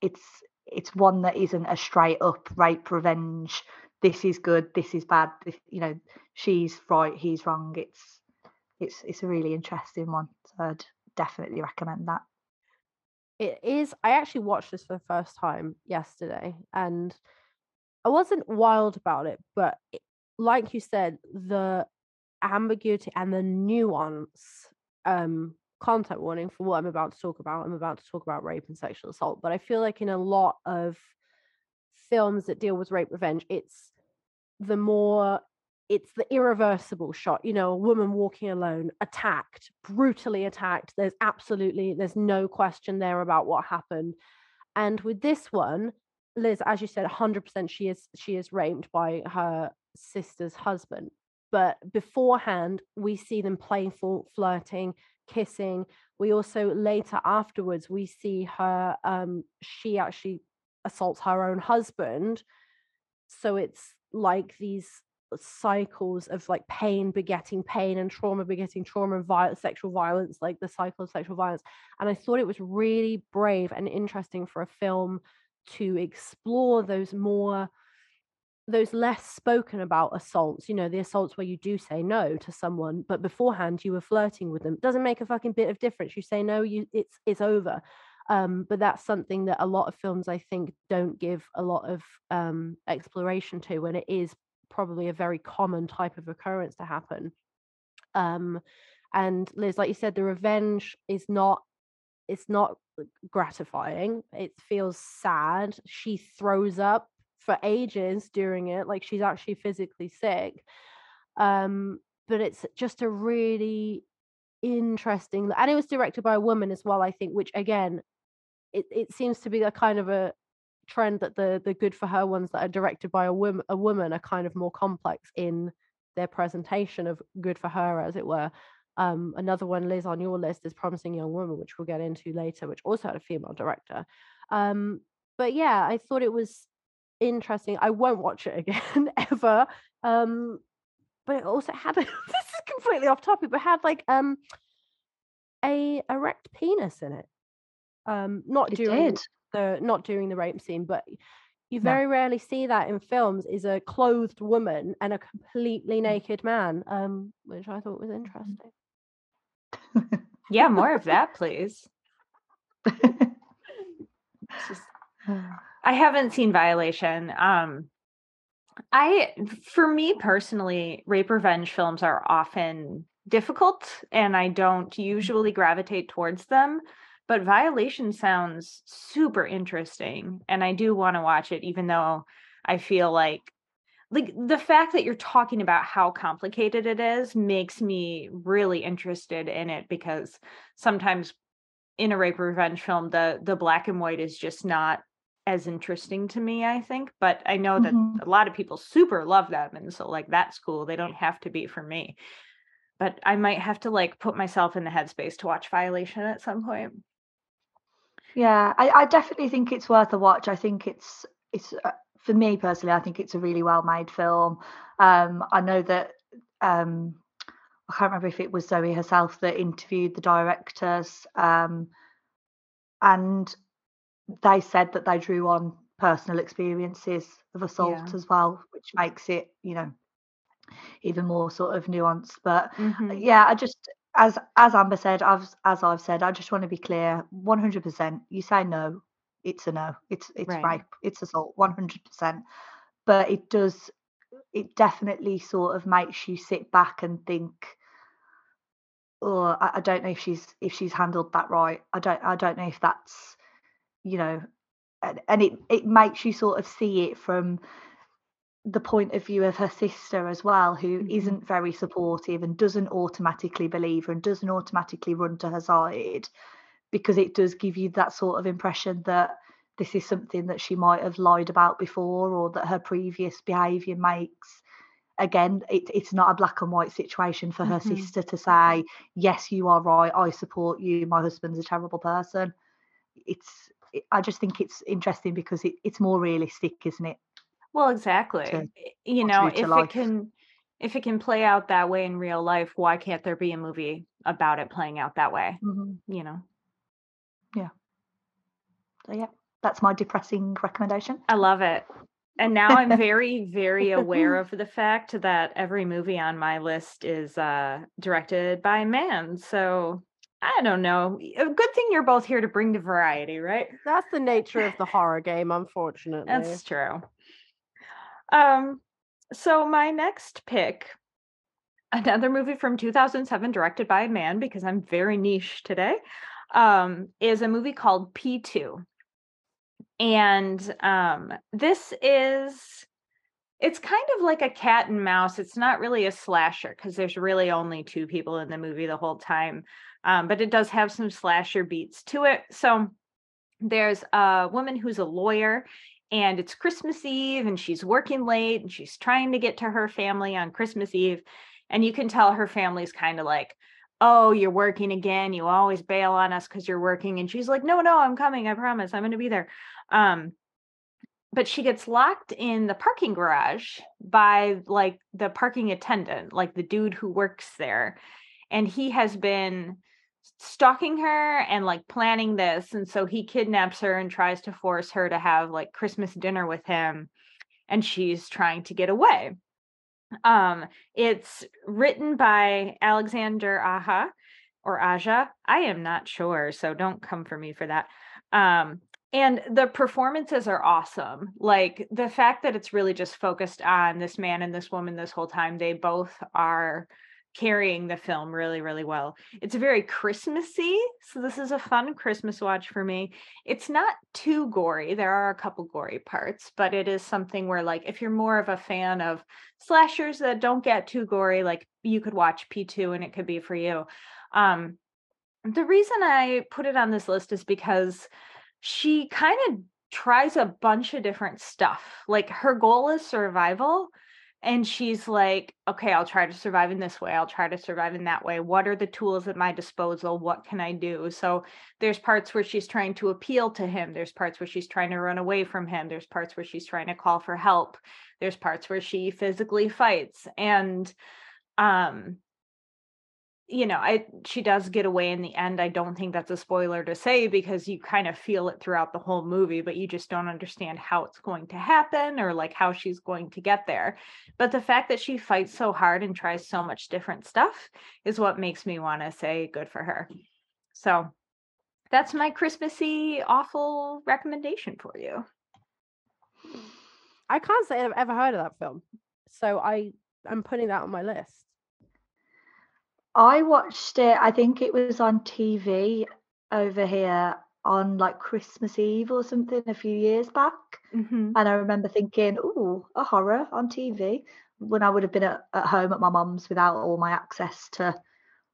it's it's one that isn't a straight up rape revenge. This is good. This is bad. This, you know, she's right. He's wrong. It's it's it's a really interesting one. So I'd definitely recommend that. It is. I actually watched this for the first time yesterday, and I wasn't wild about it, but it, like you said, the ambiguity and the nuance, um, content warning for what I'm about to talk about. I'm about to talk about rape and sexual assault, but I feel like in a lot of films that deal with rape revenge, it's the more it's the irreversible shot you know a woman walking alone attacked brutally attacked there's absolutely there's no question there about what happened and with this one Liz, as you said, 100% she is she is raped by her sister's husband. But beforehand, we see them playful, flirting, kissing. We also later afterwards we see her. Um, she actually assaults her own husband. So it's like these cycles of like pain begetting pain and trauma begetting trauma and violence, sexual violence, like the cycle of sexual violence. And I thought it was really brave and interesting for a film to explore those more those less spoken about assaults, you know, the assaults where you do say no to someone, but beforehand you were flirting with them. Doesn't make a fucking bit of difference. You say no, you it's it's over. Um, but that's something that a lot of films I think don't give a lot of um, exploration to, when it is probably a very common type of occurrence to happen. Um, and Liz, like you said, the revenge is not it's not gratifying. It feels sad. She throws up for ages during it, like she's actually physically sick. Um, but it's just a really interesting and it was directed by a woman as well, I think, which again, it, it seems to be a kind of a trend that the the good for her ones that are directed by a woman a woman are kind of more complex in their presentation of good for her as it were um, another one, Liz, on your list is Promising Young Woman, which we'll get into later, which also had a female director. Um, but yeah, I thought it was interesting. I won't watch it again ever. Um, but it also had a, this is completely off topic, but had like um a erect penis in it. Um, not it during did. the not during the rape scene, but you very no. rarely see that in films is a clothed woman and a completely mm. naked man um, which i thought was mm. interesting yeah, more of that, please. Just, I haven't seen Violation. Um, I, for me personally, rape revenge films are often difficult, and I don't usually gravitate towards them. But Violation sounds super interesting, and I do want to watch it, even though I feel like like the fact that you're talking about how complicated it is makes me really interested in it because sometimes in a rape revenge film the the black and white is just not as interesting to me i think but i know that mm-hmm. a lot of people super love them and so like that's cool they don't have to be for me but i might have to like put myself in the headspace to watch violation at some point yeah i, I definitely think it's worth a watch i think it's it's uh, for me personally, I think it's a really well made film. Um, I know that um, I can't remember if it was Zoe herself that interviewed the directors, um, and they said that they drew on personal experiences of assault yeah. as well, which makes it, you know, even more sort of nuanced. But mm-hmm. yeah, I just as as Amber said, I've as I've said, I just want to be clear, 100%. You say no, it's a no. It's it's right. rape. It's assault, one hundred percent. But it does. It definitely sort of makes you sit back and think. Oh, I, I don't know if she's if she's handled that right. I don't. I don't know if that's, you know, and, and it it makes you sort of see it from the point of view of her sister as well, who mm-hmm. not very supportive and doesn't automatically believe her and doesn't automatically run to her side because it does give you that sort of impression that this is something that she might have lied about before or that her previous behavior makes again it, it's not a black and white situation for her mm-hmm. sister to say yes you are right i support you my husband's a terrible person it's I just think it's interesting because it, it's more realistic, isn't it? Well, exactly. To- you know, if it can if it can play out that way in real life, why can't there be a movie about it playing out that way? You know. Yeah. So yeah, that's my depressing recommendation. I love it. And now I'm very, very aware of the fact that every movie on my list is uh, directed by a man. So I don't know. A good thing you're both here to bring the variety, right? That's the nature of the horror game, unfortunately. That's true. Um, so my next pick, another movie from 2007, directed by a man, because I'm very niche today, um, is a movie called P2. And um, this is it's kind of like a cat and mouse. It's not really a slasher because there's really only two people in the movie the whole time. Um, but it does have some slasher beats to it. So there's a woman who's a lawyer and it's Christmas Eve and she's working late and she's trying to get to her family on Christmas Eve. And you can tell her family's kind of like, oh, you're working again. You always bail on us because you're working. And she's like, no, no, I'm coming. I promise. I'm going to be there. Um, but she gets locked in the parking garage by like the parking attendant, like the dude who works there. And he has been stalking her and like planning this. And so he kidnaps her and tries to force her to have like Christmas dinner with him. And she's trying to get away. Um, it's written by Alexander Aja or Aja. I am not sure, so don't come for me for that. Um, and the performances are awesome. Like the fact that it's really just focused on this man and this woman this whole time, they both are carrying the film really, really well. It's very Christmassy. So this is a fun Christmas watch for me. It's not too gory. There are a couple gory parts, but it is something where like if you're more of a fan of slashers that don't get too gory, like you could watch P2 and it could be for you. Um the reason I put it on this list is because she kind of tries a bunch of different stuff. Like her goal is survival. And she's like, okay, I'll try to survive in this way. I'll try to survive in that way. What are the tools at my disposal? What can I do? So there's parts where she's trying to appeal to him. There's parts where she's trying to run away from him. There's parts where she's trying to call for help. There's parts where she physically fights. And um you know, I she does get away in the end. I don't think that's a spoiler to say because you kind of feel it throughout the whole movie, but you just don't understand how it's going to happen or like how she's going to get there. But the fact that she fights so hard and tries so much different stuff is what makes me want to say good for her. So that's my Christmassy awful recommendation for you. I can't say I've ever heard of that film. So I I'm putting that on my list. I watched it, I think it was on TV over here on like Christmas Eve or something a few years back. Mm-hmm. And I remember thinking, oh, a horror on TV when I would have been at, at home at my mum's without all my access to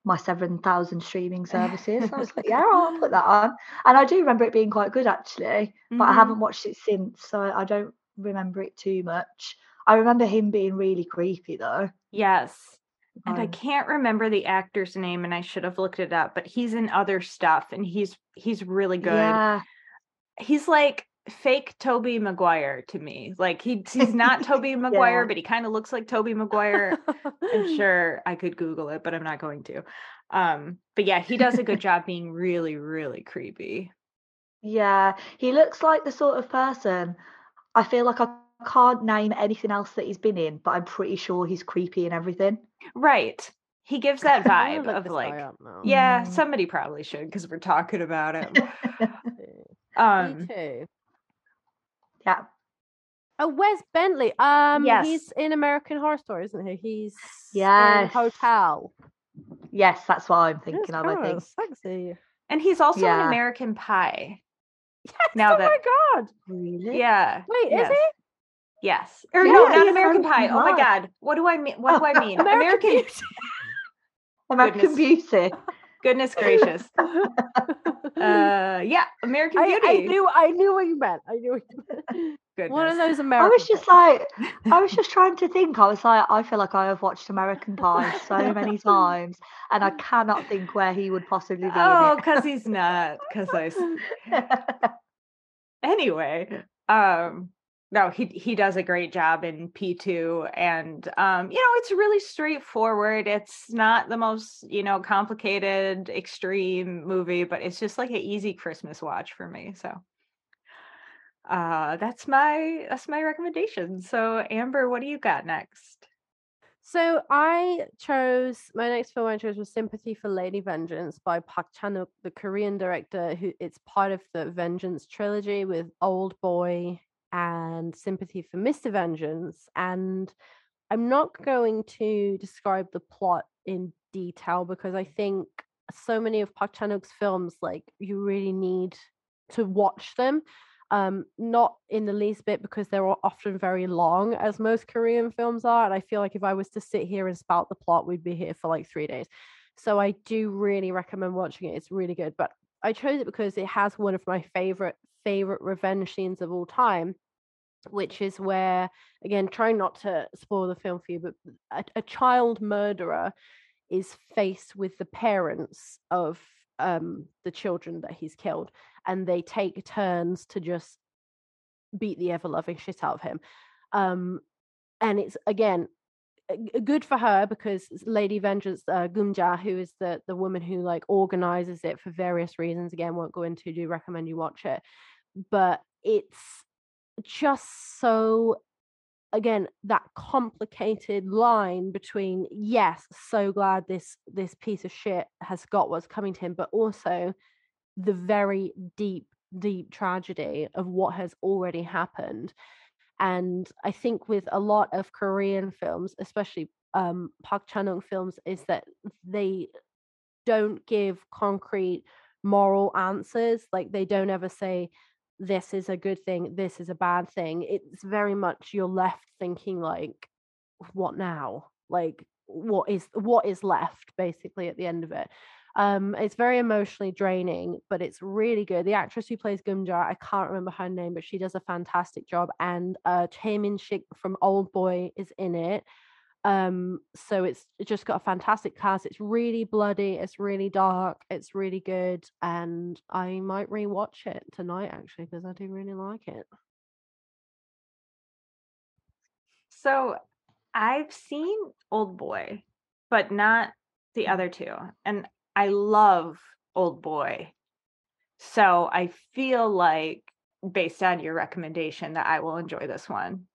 my 7,000 streaming services. I was like, yeah, I'll put that on. And I do remember it being quite good actually, but I haven't watched it since. So I don't remember it too much. I remember him being really creepy though. Yes. And I can't remember the actor's name and I should have looked it up, but he's in other stuff and he's he's really good. Yeah. He's like fake Tobey Maguire to me. Like he he's not Tobey Maguire, Yeah. but he kind of looks like Tobey Maguire. I'm sure I could Google it, but I'm not going to. Um, but yeah, he does a good job being really, really creepy. Yeah, he looks like the sort of person. I feel like I can't name anything else that he's been in, but I'm pretty sure he's creepy and everything. Right. He gives that vibe of like, guy up now. yeah, Mm. somebody probably should because we're talking about him. Me Um, too. Yeah. Oh, Wes Bentley. Um, Yes. he's in American Horror Story, isn't he? He's in Yes. Hotel. Yes, that's what I'm thinking of, I think. sexy. and he's also in American Pie. Yes. Now oh that- my god. Really? Yeah. Wait, yes. is he? Yes. Or Yeah, no, not American Pie. Oh my God. What do I mean? What do I mean? American American. Beauty. American Beauty. Goodness gracious. Uh, yeah, American I, Beauty. I knew I knew what you meant. I knew what you meant. goodness. One of those American. I was just like, I was just trying to think. I was like, I feel like I have watched American Pie so many times, and I cannot think where he would possibly be Oh, because he's not. Because I. Anyway, um, no, he he does a great job in P two, and um, you know, it's really straightforward. It's not the most you know complicated, extreme movie, but it's just like an easy Christmas watch for me. So. Uh, that's my that's my recommendation. So Amber, what do you got next? So I chose my next film I chose was Sympathy for Lady Vengeance by Park Chan-wook, the Korean director who it's part of the Vengeance trilogy with Old Boy and Sympathy for Mr. Vengeance and I'm not going to describe the plot in detail because I think so many of Park Chan-wook's films like you really need to watch them um not in the least bit because they're often very long as most korean films are and i feel like if i was to sit here and spout the plot we'd be here for like three days so i do really recommend watching it it's really good but i chose it because it has one of my favorite favorite revenge scenes of all time which is where again trying not to spoil the film for you but a, a child murderer is faced with the parents of um the children that he's killed and they take turns to just beat the ever loving shit out of him. Um, and it's again good for her because Lady Vengeance uh, Geum-ja, who is the the woman who like organizes it for various reasons. Again, won't go into. Do recommend you watch it, but it's just so again that complicated line between yes so glad this this piece of shit has got what's coming to him but also the very deep deep tragedy of what has already happened. And i think with a lot of korean films especially um park chan-wook films is that they don't give concrete moral answers. Like they don't ever say this is a good thing this is a bad thing it's very much you're left thinking like what now? Like what is what is left basically at the end of it. Um it's very emotionally draining but it's really good. The actress who plays Geum-ja i can't remember her name but she does a fantastic job and uh Choi Min-sik from old boy is in it um so it's just got a fantastic cast it's really bloody it's really dark it's really good and i might rewatch it tonight actually because i do really like it So I've seen Old Boy, but not the other two. And I love Old Boy. So I feel like based on your recommendation that I will enjoy this one.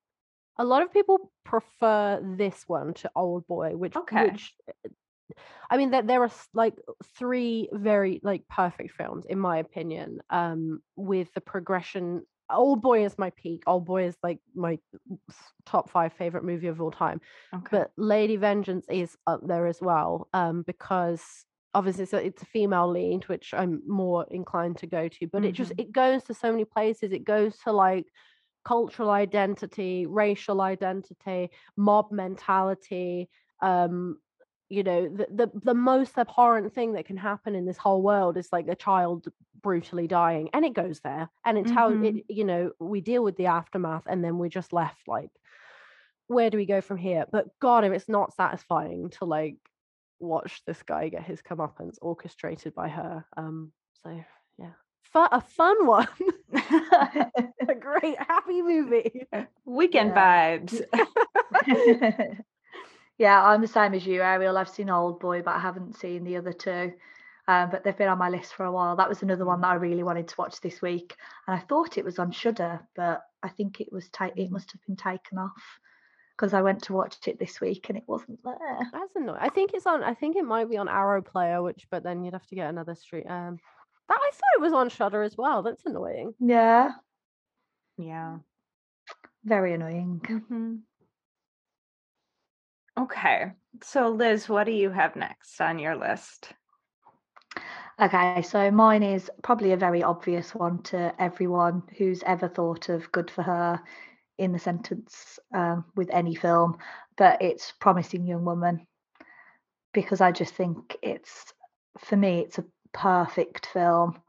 A lot of people prefer this one to old boy which Okay. which uh, i mean that there are like three very like perfect films in my opinion um with the progression old boy is my peak old boy is like my top five favorite movie of all time Okay. but lady vengeance is up there as well um because obviously it's a, it's a female lead which i'm more inclined to go to but it just Mhm. it goes to so many places it goes to like cultural identity racial identity mob mentality um you know the, the the most abhorrent thing that can happen in this whole world is like a child brutally dying and it goes there and it's how Mhm. it you know we deal with the aftermath and then we're just left like where do we go from here but god if it's not satisfying to like watch this guy get his comeuppance orchestrated by her um so yeah Fu- a fun one a great happy movie Weekend Yeah. vibes. yeah, I'm the same as you, Ariel. I've seen Old Boy, but I haven't seen the other two. Um, but they've been on my list for a while. That was another one that I really wanted to watch this week, and I thought it was on Shudder, but I think it was ta- it must have been taken off because I went to watch it this week and it wasn't there. That's annoying. I think it's on. I think it might be on Arrow Player, which, but then you'd have to get another street. Um, that I thought it was on Shudder as well. That's annoying. Yeah, yeah. very annoying. Mhm. Okay. So Liz, what do you have next on your list? Okay, so mine is probably a very obvious one to everyone who's ever thought of Good for Her in the sentence um, with any film, but it's Promising Young Woman because I just think it's, for me, it's a perfect film.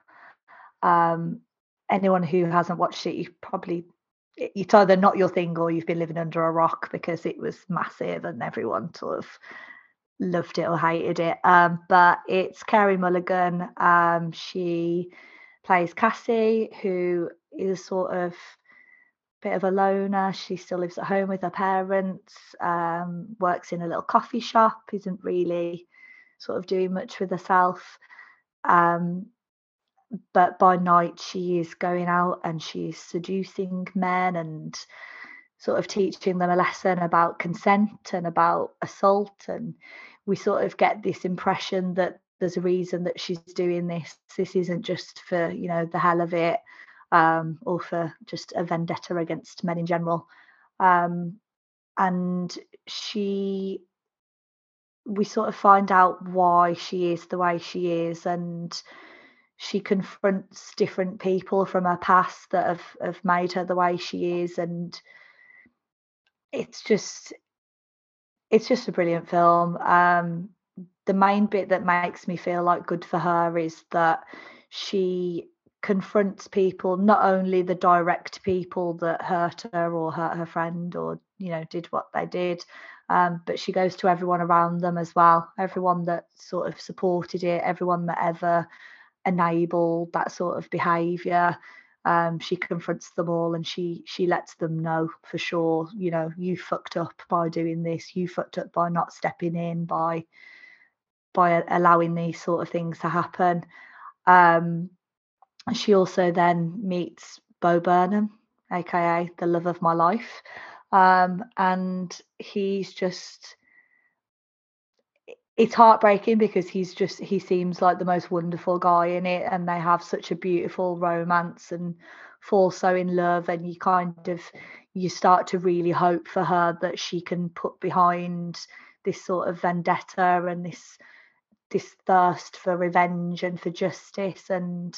Um, anyone who hasn't watched it, you probably it's either not your thing or you've been living under a rock because it was massive and everyone sort of loved it or hated it. Um, but it's Carey Mulligan. Um, she plays Cassie, who is sort of bit of a loner. She still lives at home with her parents, um, works in a little coffee shop, isn't really sort of doing much with herself. Um, but by night she is going out and she's seducing men and sort of teaching them a lesson about consent and about assault. And we sort of get this impression that there's a reason that she's doing this. This isn't just for you know the hell of it um, or for just a vendetta against men in general. Um, and she we sort of find out why she is the way she is and she confronts different people from her past that have, have made her the way she is and it's just it's just a brilliant film. Um, the main bit that makes me feel like good for her is that she confronts people not only the direct people that hurt her or hurt her friend or you know did what they did um, but she goes to everyone around them as well. Everyone that sort of supported it everyone that ever enabled that sort of behavior um, she confronts them all and she she lets them know for sure you know you fucked up by doing this. You fucked up by not stepping in by by allowing these sort of things to happen. Um, she also then meets bo burnham aka the love of my life um, and he's just it's heartbreaking because he's just he seems like the most wonderful guy in it and they have such a beautiful romance and fall so in love and you kind of you start to really hope for her that she can put behind this sort of vendetta and this this thirst for revenge and for justice and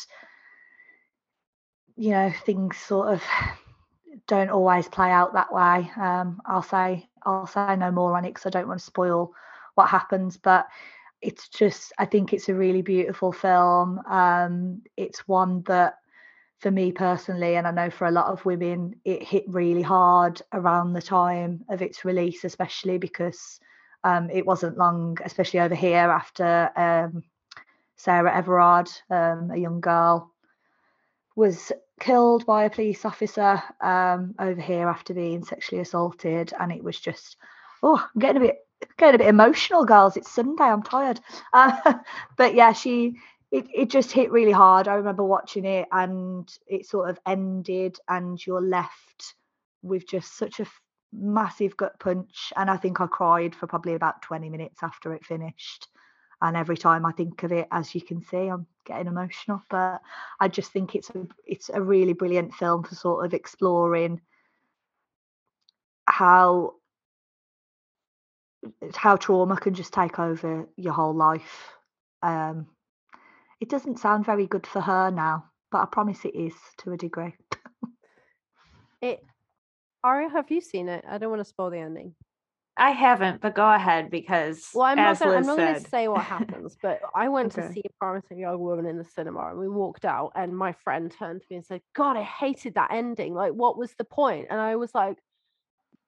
you know things sort of don't always play out that way. Um, i'll say i'll say no more on it because i don't want to spoil what happens but it's just i think it's a really beautiful film. Um, it's one that for me personally and i know for a lot of women it hit really hard around the time of its release especially because um, it wasn't long especially over here after um, sarah everard um, a young girl was killed by a police officer um, over here after being sexually assaulted and it was just oh i'm getting a bit getting a bit emotional, girls. It's Sunday. I'm tired. Uh, but yeah, she it, it just hit really hard. I remember watching it and it sort of ended, and you're left with just such a massive gut punch. And I think I cried for probably about 20 minutes after it finished. And every time I think of it, as you can see, I'm getting emotional. But I just think it's a it's a really brilliant film for sort of exploring how how trauma can just take over your whole life. Um, it doesn't sound very good for her now, but I promise it is to a degree. it, Aria, have you seen it? I don't want to spoil the ending. I haven't, but go ahead because well, I'm not gonna, I'm not going to say what happens, but I went okay. to see a promising young woman in the cinema, and we walked out, and my friend turned to me and said, "God, I hated that ending. Like, what was the point?" And I was like,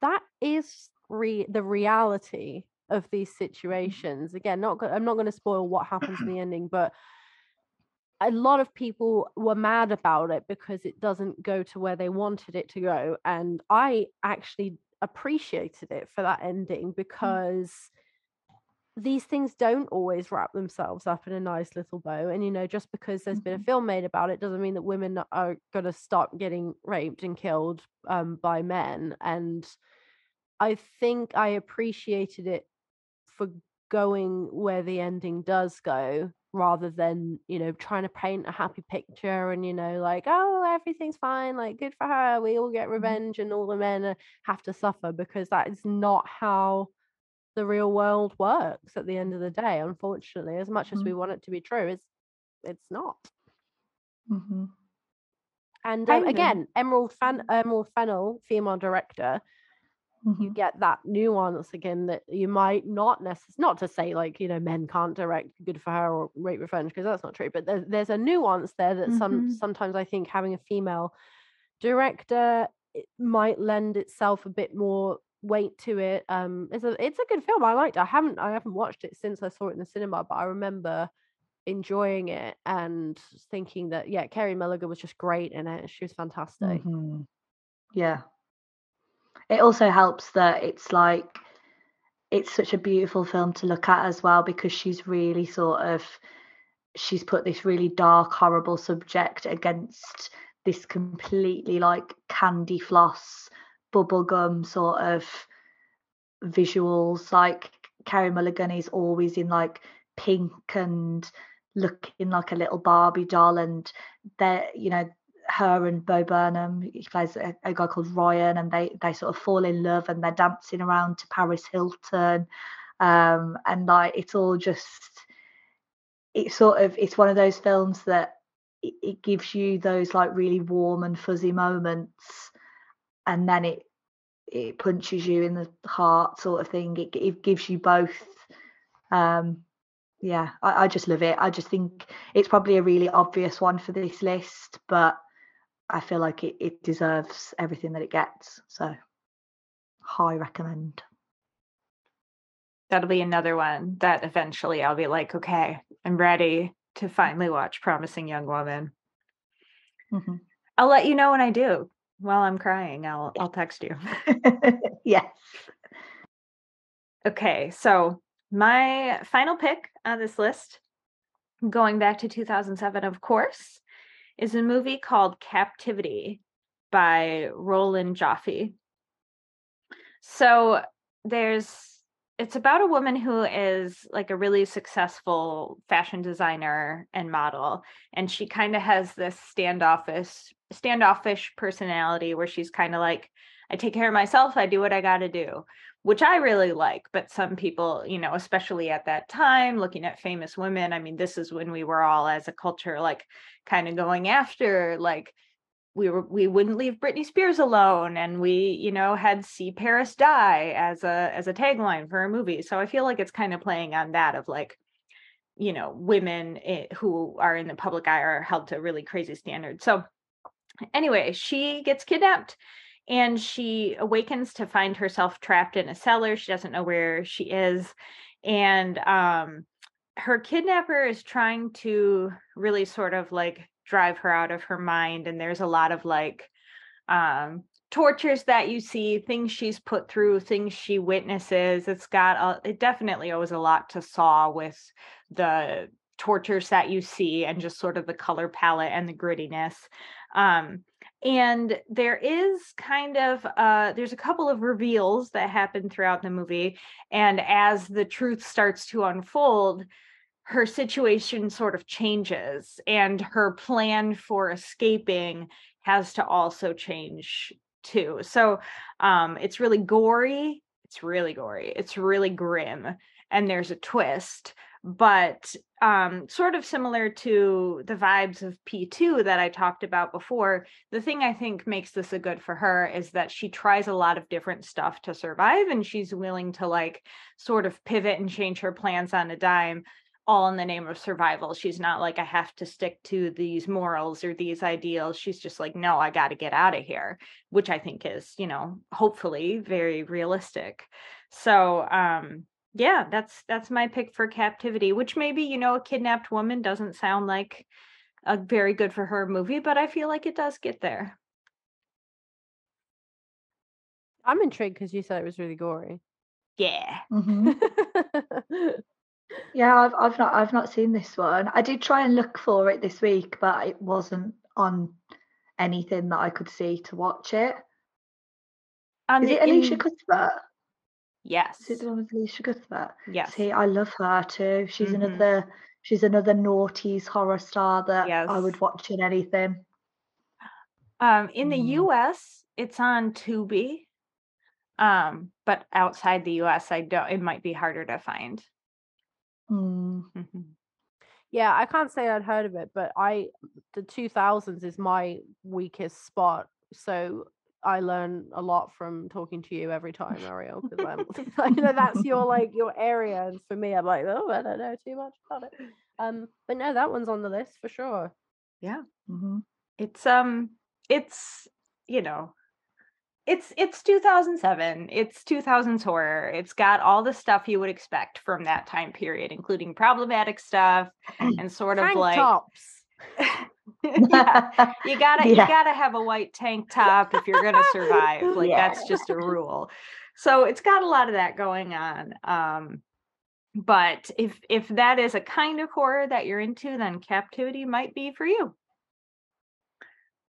"That is re- the reality of these mm-hmm. situations. Again, not I'm not going to spoil what happens in the ending, but a lot of people were mad about it because it doesn't go to where they wanted it to go, and I actually appreciated it for that ending mm. because these things don't always wrap themselves up in a nice little bow and you know just because there's been a mm-hmm. film made about it doesn't mean that women are going to stop getting raped and killed um, by men and i think i appreciated it for going where the ending does go rather than you know trying to paint a happy picture and you know like oh everything's fine like good for her we all get mm-hmm. revenge and all the men have to suffer because that is not how the real world works at the end of the day unfortunately as much as we mm-hmm. want it to be true it's it's not mm-hmm. and um, again emerald fan emerald fennell female director mm-hmm. you get that nuance again that you might not necessarily not to say like you know men can't direct good for her or rape revenge because that's not true but there's, there's a nuance there that mm-hmm. some sometimes i think having a female director it might lend itself a bit more weight to it. Um, it's a it's a good film. I liked. It. I haven't I haven't watched it since I saw it in the cinema, but I remember enjoying it and thinking that yeah, Carey Mulligan was just great in it. She was fantastic. Mhm. Yeah. It also helps that it's like it's such a beautiful film to look at as well because she's really sort of she's put this really dark, horrible subject against this completely like candy floss, bubblegum sort of visuals. Like Carey Mulligan is always in like pink and looking like a little Barbie doll, and they're you know her and Bo Burnham, he plays a, a, guy called Ryan, and they they sort of fall in love and they're dancing around to Paris Hilton, um, and like it's all just it's sort of it's one of those films that it, it gives you those like really warm and fuzzy moments, and then it it punches you in the heart sort of thing. It, it gives you both. Um, yeah, I, I just love it. I just think it's probably a really obvious one for this list, but I feel like it, it deserves everything that it gets. So high recommend. That'll be another one that eventually I'll be like, okay, I'm ready to finally watch Promising Young Woman. Mm-hmm. I'll let you know when I do. While I'm crying, I'll I'll text you. yes. Okay, so my final pick on this list, going back to 2007, of course, is a movie called Captivity by Roland Joffe. So there's it's about a woman who is like a really successful fashion designer and model and she kind of has this standoffish standoffish personality where she's kind of like I take care of myself, I do what I got to do which I really like. But some people, you know, especially at that time, looking at famous women, I mean, this is when we were all as a culture, like kind of going after, like, we were we wouldn't leave Britney Spears alone, and we, you know, had "See Paris Die" as a as a tagline for a movie. So I feel like it's kind of playing on that of like, you know, women eh, who are in the public eye are held to really crazy standards. So anyway, she gets kidnapped and she awakens to find herself trapped in a cellar. She doesn't know where she is. And um, her kidnapper is trying to really sort of like drive her out of her mind. And there's a lot of like um, tortures that you see, things she's put through, things she witnesses. It's got a, it definitely owes a lot to Saw with the tortures that you see and just sort of the color palette and the grittiness. Um, and there is kind of uh there's a couple of reveals that happen throughout the movie and as the truth starts to unfold her situation sort of changes and her plan for escaping has to also change too. So um it's really gory it's really gory it's really grim and there's a twist but um, sort of similar to the vibes of P2 that I talked about before, the thing I think makes this a good for her is that she tries a lot of different stuff to survive and she's willing to like sort of pivot and change her plans on a dime all in the name of survival. She's not like, I have to stick to these morals or these ideals. She's just like, no, I got to get out of here, which I think is, you know, hopefully very realistic. So, um, yeah that's that's my pick for captivity which maybe you know a kidnapped woman doesn't sound like a very good for her movie but i feel like it does get there. I'm intrigued because you said it was really gory. Yeah. Mm-hmm. yeah I've, I've not i've not seen this one. I did try and look for it this week but it wasn't on anything that i could see to watch it. On is it Elisha in, cuthbert Yes. Is it the one with Elisha Cuthbert? Yes. See, I love her too. She's Mhm. another she's another naughties horror star that I would watch in anything. Um, in the Mm. US, it's on Tubi. Um, but outside the US, I don't. It might be harder to find. Mm. Mhm. yeah i can't say i'd heard of it but i the 2000s is my weakest spot so i learn a lot from talking to you every time ariel because i'm i know that's your like your area and for me i'm like oh i don't know too much about it um but no that one's on the list for sure Yeah. hmm It's um, it's you know, it's it's 2007 it's 2000s horror it's got all the stuff you would expect from that time period including problematic stuff and sort of Tank like tops. yeah, you gotta you gotta have a white tank top if you're gonna survive like Yeah. that's just a rule so it's got a lot of that going on um but if if that is a kind of horror that you're into then captivity might be for you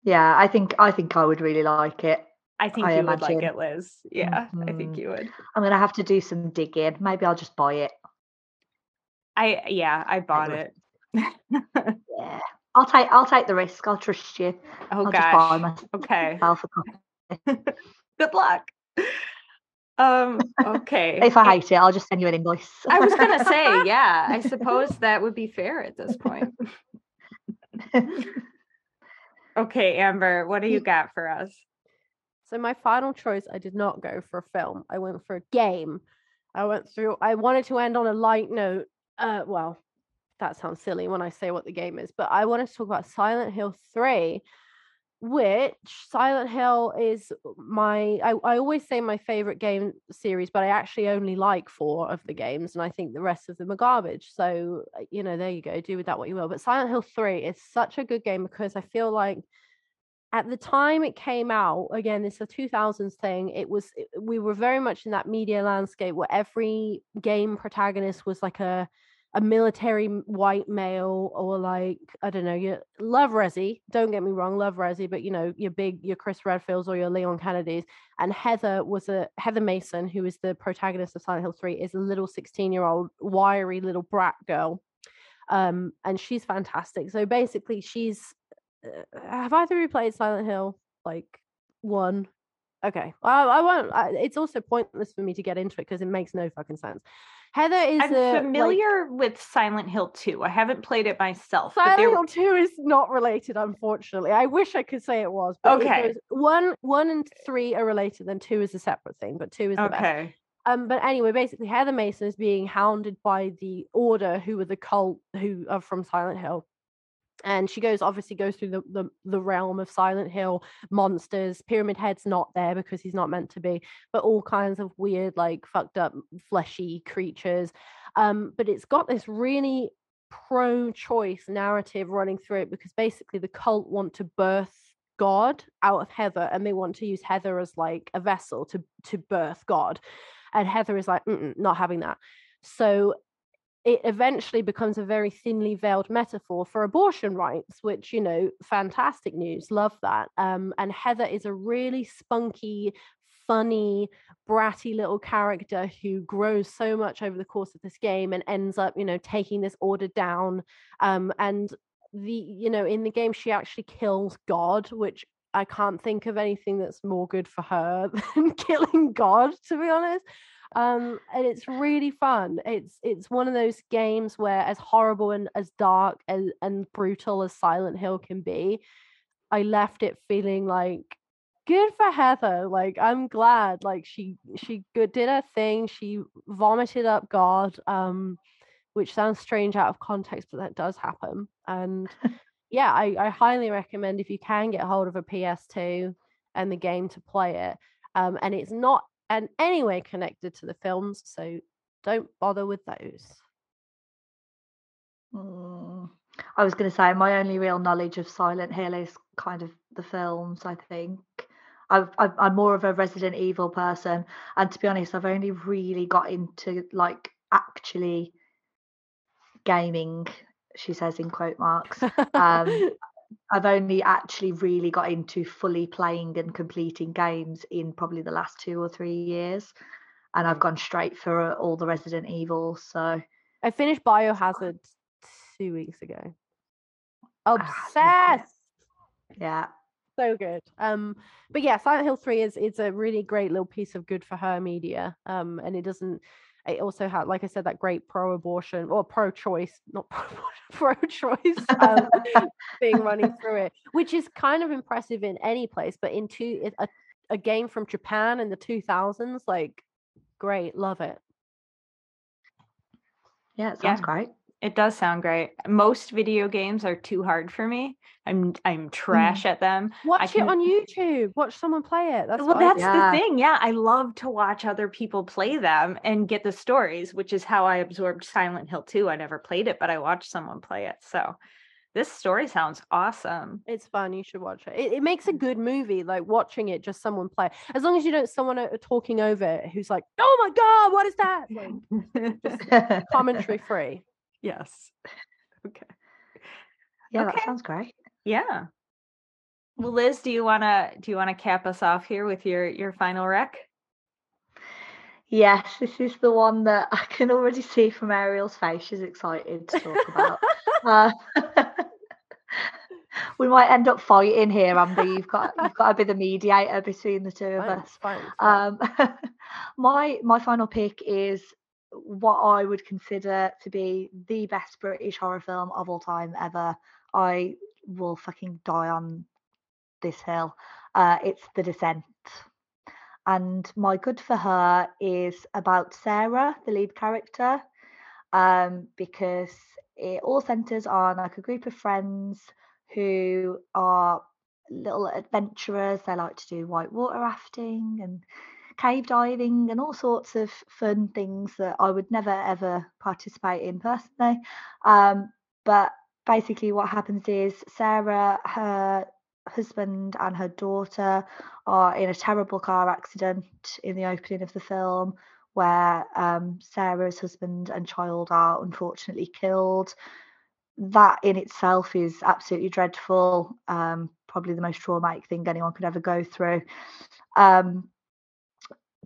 yeah, I think I think I would really like it. i think I you would like it liz yeah i think Mhm. you would I'm gonna have to do some digging. Maybe I'll just buy it. i yeah i bought would. it Yeah. I'll take I'll take the risk. I'll trust you. oh I'll just buy gosh okay myself a copy. good luck um okay If I hate it, I'll just send you an invoice. I was gonna say, yeah, I suppose that would be fair at this point. Okay, Amber, what do you got for us? So my final choice, I did not go for a film. I went for a game. I went through. I wanted to end on a light note. Uh, well, that sounds silly when I say what the game is, but I wanted to talk about Silent Hill Three, which Silent Hill is my. I, I always say my favorite game series, but I actually only like four of the games, and I think the rest of them are garbage. So uh, you know, there you go. Do with that what you will. But Silent Hill Three is such a good game because I feel like at the time it came out again it's a 2000s thing it was it- we were very much in that media landscape where every game protagonist was like a a military white male or like i don't know you love resi don't get me wrong love resi but you know your big your chris redfields or your leon kennedys and heather was a heather mason who is the protagonist of silent hill 3 is a little 16 year old wiry little brat girl um and she's fantastic so basically she's uh, have either of you played Silent Hill? Like one? Okay, well, I won't. I, it's also pointless for me to get into it because it makes no fucking sense. Heather is I'm a, like- familiar with Silent Hill 2. I haven't played it myself. but Silent Hill Two is not related, unfortunately. I wish I could say it was. But it Okay. goes- one, one and three are related, then two is a separate thing. But two is the best. okay. Um, but anyway, basically, Heather Mason is being hounded by the Order, who are the cult who are from Silent Hill. And she goes, obviously, goes through the, the the realm of Silent Hill monsters. Pyramid Head's not there because he's not meant to be, but all kinds of weird, like fucked up, fleshy creatures. Um, but it's got this really pro-choice narrative running through it because basically the cult want to birth God out of Heather, and they want to use Heather as like a vessel to to birth God and Heather is like, "Mm-mm, not having that. So it eventually becomes a very thinly veiled metaphor for abortion rights, which, you know, fantastic news. Love that. Um, and Heather is a really spunky, funny, bratty little character who grows so much over the course of this game and ends up, you know, taking this order down. Um, and the, you know, in the game, she actually kills God, which I can't think of anything that's more good for her than killing God, to be honest. Um, and it's really fun. It's it's one of those games where, as horrible and as dark and, and brutal as Silent Hill can be, I left it feeling like good for Heather. Like I'm glad. Like she she good did her thing. She vomited up God. Um, which sounds strange out of context, but that does happen. And yeah, I, I highly recommend if you can get hold of a PS2 and the game to play it. Um, and it's not in any way connected to the films, so don't bother with those. Mm. I was going to say my only real knowledge of Silent Hill is kind of the films. I think I've, I'm more of a Resident Evil person, and to be honest, I've only really got into like actually gaming. She says in quote marks. Um, I've only actually really got into fully playing and completing games in probably the last two or three years, and I've gone straight for uh, all the Resident Evil. So I finished Biohazard two weeks ago. Ah. Obsessed. yeah, so good. Um, but yeah, Silent Hill Three is it's a really great little piece of good for her media. Um, and it doesn't. It also had, like I said, that great pro-abortion or pro-choice, not pro-choice um, thing running through it, which is kind of impressive in any place. But in two, a, a game from Japan in the two thousands, like great, love it. yeah, it sounds Yeah. great. It does sound great. Most video games are too hard for me. I'm I'm Mm. trash at them. Watch can- it on YouTube. Watch someone play it. That's well, that's. Yeah. the thing. Yeah, I love to watch other people play them and get the stories, which is how I absorbed Silent Hill 2. I never played it, but I watched someone play it. So this story sounds awesome. It's fun. You should watch it. it. It makes a good movie. Like watching it, just someone play. As long as you don't someone uh, talking over it who's like, "Oh my god, what is that?" Like, commentary free. Yes. Okay. yeah, Okay. that sounds great. Yeah. Well, Liz, do you wanna do you wanna cap us off here with your your final rec? Yes, this is the one that I can already see from Ariel's face. She's excited to talk about. uh, we might end up fighting here, Amber. You've got you've got to be the mediator between the two of Fine, us. fine, fine. Um, my my final pick is what I would consider to be the best British horror film of all time ever. I will fucking die on this hill. Uh, it's The Descent. And my good for her is about Sarah, the lead character, um, because it all centers on like a group of friends who are little adventurers. They like to do whitewater rafting and cave diving and all sorts of fun things that I would never ever participate in personally. Um, but basically, what happens is Sarah, her husband, and her daughter are in a terrible car accident in the opening of the film where um, Sarah's husband and child are unfortunately killed. That in itself is absolutely dreadful. Um, probably the most traumatic thing anyone could ever go through. Um,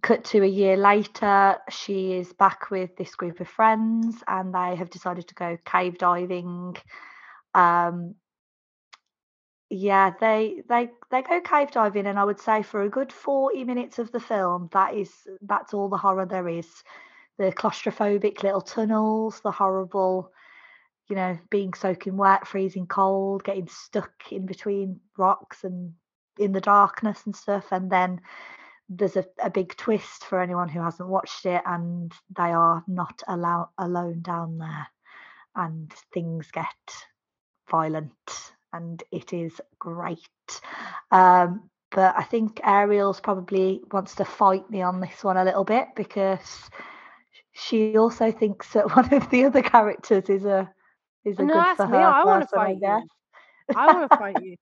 cut to a year later, she is back with this group of friends and they have decided to go cave diving. Um, yeah, they they they go cave diving, and I would say for a good forty minutes of the film, that is that's all the horror there is. The claustrophobic little tunnels, the horrible, you know, being soaking wet, freezing cold, getting stuck in between rocks and in the darkness and stuff, and then there's a, a big twist for anyone who hasn't watched it, and they are not allow- alone down there, and things get violent, and it is great. Um, but I think Ariel's probably wants to fight me on this one a little bit because she also thinks that one of the other characters is a is a No, good for her I want to person, I fight guess. you. I want to fight you.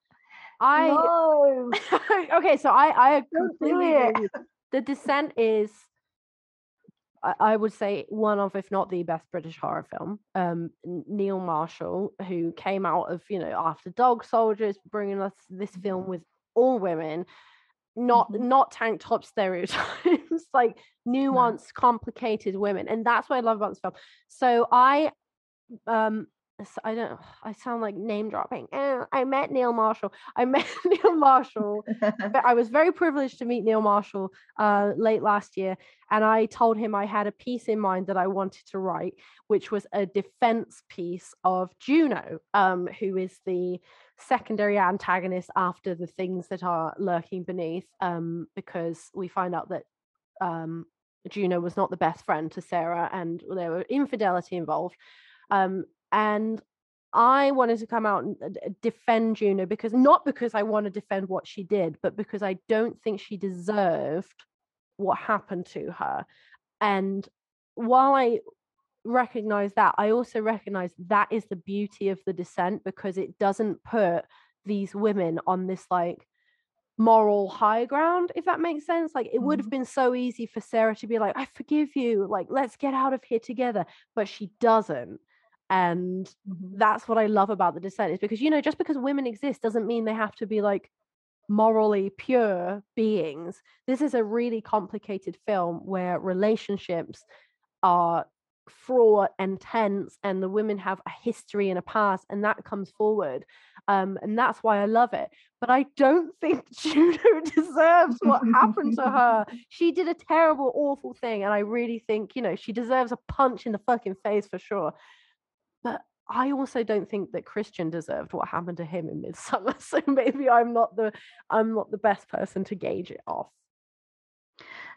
I No, okay, so I I completely agree. The Descent is, I, I would say, one of, if not the best British horror film. Um, Neil Marshall, who came out of you know after Dog Soldiers, bringing us this film with all women, not Mhm. not tank top stereotypes, like nuanced, complicated women, and that's what I love about this film. So I, um. I don't. I sound like name dropping. Eh, I met Neil Marshall. I met Neil Marshall but I was very privileged to meet Neil Marshall uh, late last year, and I told him I had a piece in mind that I wanted to write, which was a defense piece of Juno, um, who is the secondary antagonist after the things that are lurking beneath, um, because we find out that um, Juno was not the best friend to Sarah, and there were infidelity involved. Um, and I wanted to come out and uh, defend Juno because not because I want to defend what she did, but because I don't think she deserved what happened to her. And while I recognize that, I also recognize that is the beauty of the Descent because it doesn't put these women on this like moral high ground, if that makes sense. Like it would have Mhm. been so easy for Sarah to be like, I forgive you, like let's get out of here together. But she doesn't. And Mhm. that's what I love about the descent is because you know just because women exist doesn't mean they have to be like morally pure beings. This is a really complicated film where relationships are fraught and tense and the women have a history and a past and that comes forward um and that's why I love it but I don't think Juno deserves what happened to her she did a terrible awful thing and I really think you know she deserves a punch in the fucking face for sure but I also don't think that Christian deserved what happened to him in Midsommar. So maybe I'm not the I'm not the best person to gauge it off.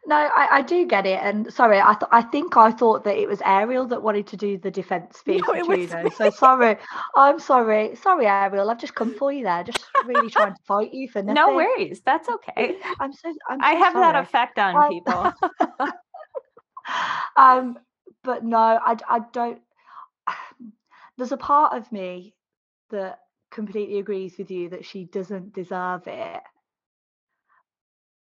No, I, I do get it, and sorry, I th- I think I thought that it was Ariel that wanted to do the defense speech No, for it was me. So sorry, I'm sorry, sorry, Ariel. I've just come for you there, just really trying to fight you for nothing. No worries. That's okay. I'm so. I'm I so have that effect on Um, people. um, but no, I I don't. There's a part of me that completely agrees with you that she doesn't deserve it.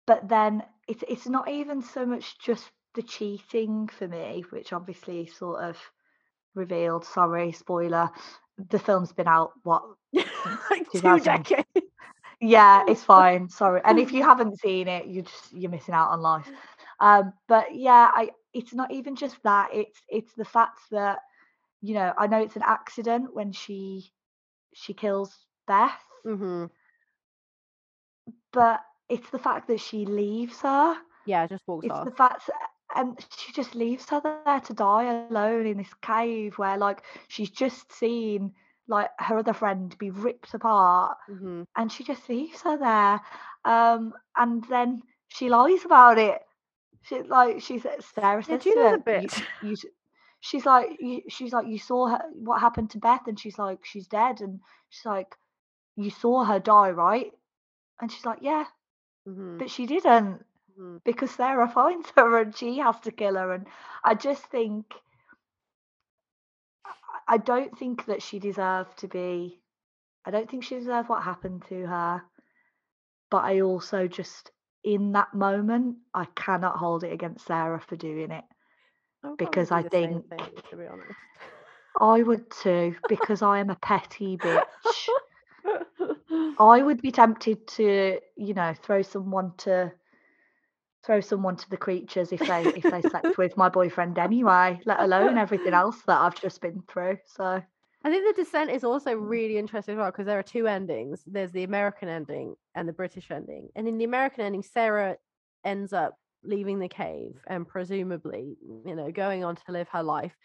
But then it's it's not even so much just the cheating for me, which obviously sort of revealed. Sorry, spoiler. The film's been out what like two decades. yeah, it's fine. Sorry. And if you haven't seen it, you're just you're missing out on life. Um, but yeah, I it's not even just that. It's it's the fact that you know I know it's an accident when she she kills Beth, hmm but it's the fact that she leaves her. Yeah, just walks It's off. the fact and she just leaves her there to die alone in this cave where like she's just seen like her other friend be ripped apart hmm and she just leaves her there um and then she lies about it she like she's sarah Yeah, says Juno's to a her, bitch. You, you, s- she's like you, she's like you saw her what happened to beth? And she's like she's dead. And she's like you saw her die right? And she's like yeah. Hmm but she didn't hmm because sarah finds her and she has to kill her. And i just think i don't think that she deserved to be i don't think she deserved what happened to her. But I also just in that moment I cannot hold it against Sarah for doing it. Because I do the same think- thing, to be honest. I would too because I am a petty bitch. I would be tempted to, you know, throw someone to throw someone to the creatures if they if they slept with my boyfriend anyway, let alone everything else that I've just been through. So I think the descent is also mm. really interesting as well because there are two endings. There's the American ending and the British ending. And in the American ending, Sarah ends up leaving the cave and presumably, you know, going on to live her life.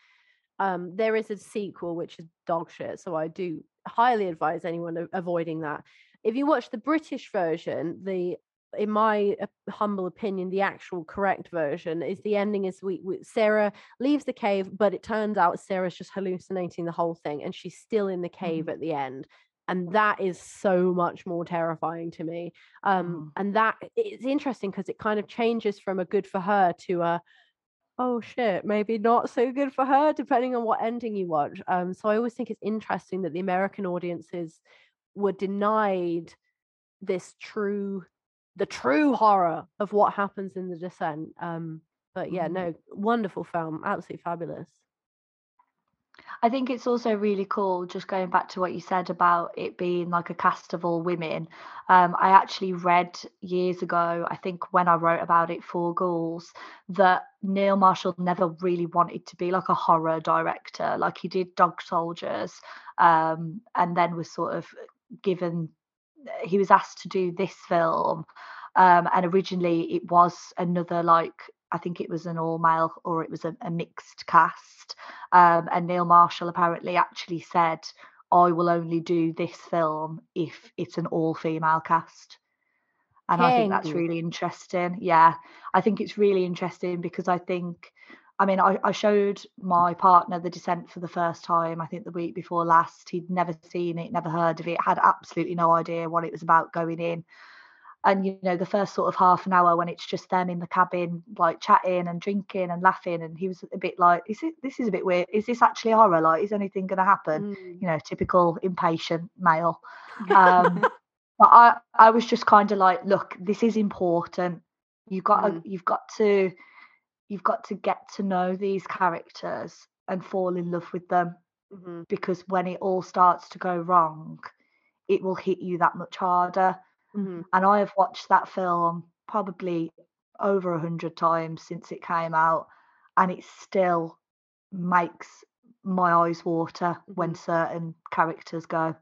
Um, there is a sequel which is dog shit, so I do highly advise anyone avoiding that. If you watch the British version, the in my humble opinion, the actual correct version is the ending is we, we Sarah leaves the cave, but it turns out Sarah's just hallucinating the whole thing and she's still in the cave at the end. And that is so much more terrifying to me. Um, and that it's interesting because it kind of changes from a good for her to a oh shit, maybe not so good for her, depending on what ending you watch. Um, so I always think it's interesting that the American audiences were denied this true the true horror of what happens in the descent. Um, but yeah, Mhm. no, wonderful film, absolutely fabulous. I think it's also really cool, just going back to what you said about it being like a cast of all women. Um, I actually read years ago, I think when I wrote about it for Ghouls, that Neil Marshall never really wanted to be like a horror director. Like he did Dog Soldiers, um, and then was sort of given, he was asked to do this film. Um, and originally it was another like I think it was an all male or it was a, a mixed cast. Um, and Neil Marshall apparently actually said, I will only do this film if it's an all female cast. And I think that's really interesting. Yeah, I think it's really interesting because I think, I mean, I, I showed my partner The Descent for the first time, I think the week before last. He'd never seen it, never heard of it, had absolutely no idea what it was about going in and you know the first sort of half an hour when it's just them in the cabin like chatting and drinking and laughing and he was a bit like is it this is a bit weird is this actually horror like is anything going to happen Mm. you know typical impatient male um but i i was just kind of like look this is important you've got Mm. to, you've got to you've got to get to know these characters and fall in love with them Mhm. because when it all starts to go wrong it will hit you that much harder Mhm. and I have watched that film probably over a hundred times since it came out, and it still makes my eyes water when certain characters go.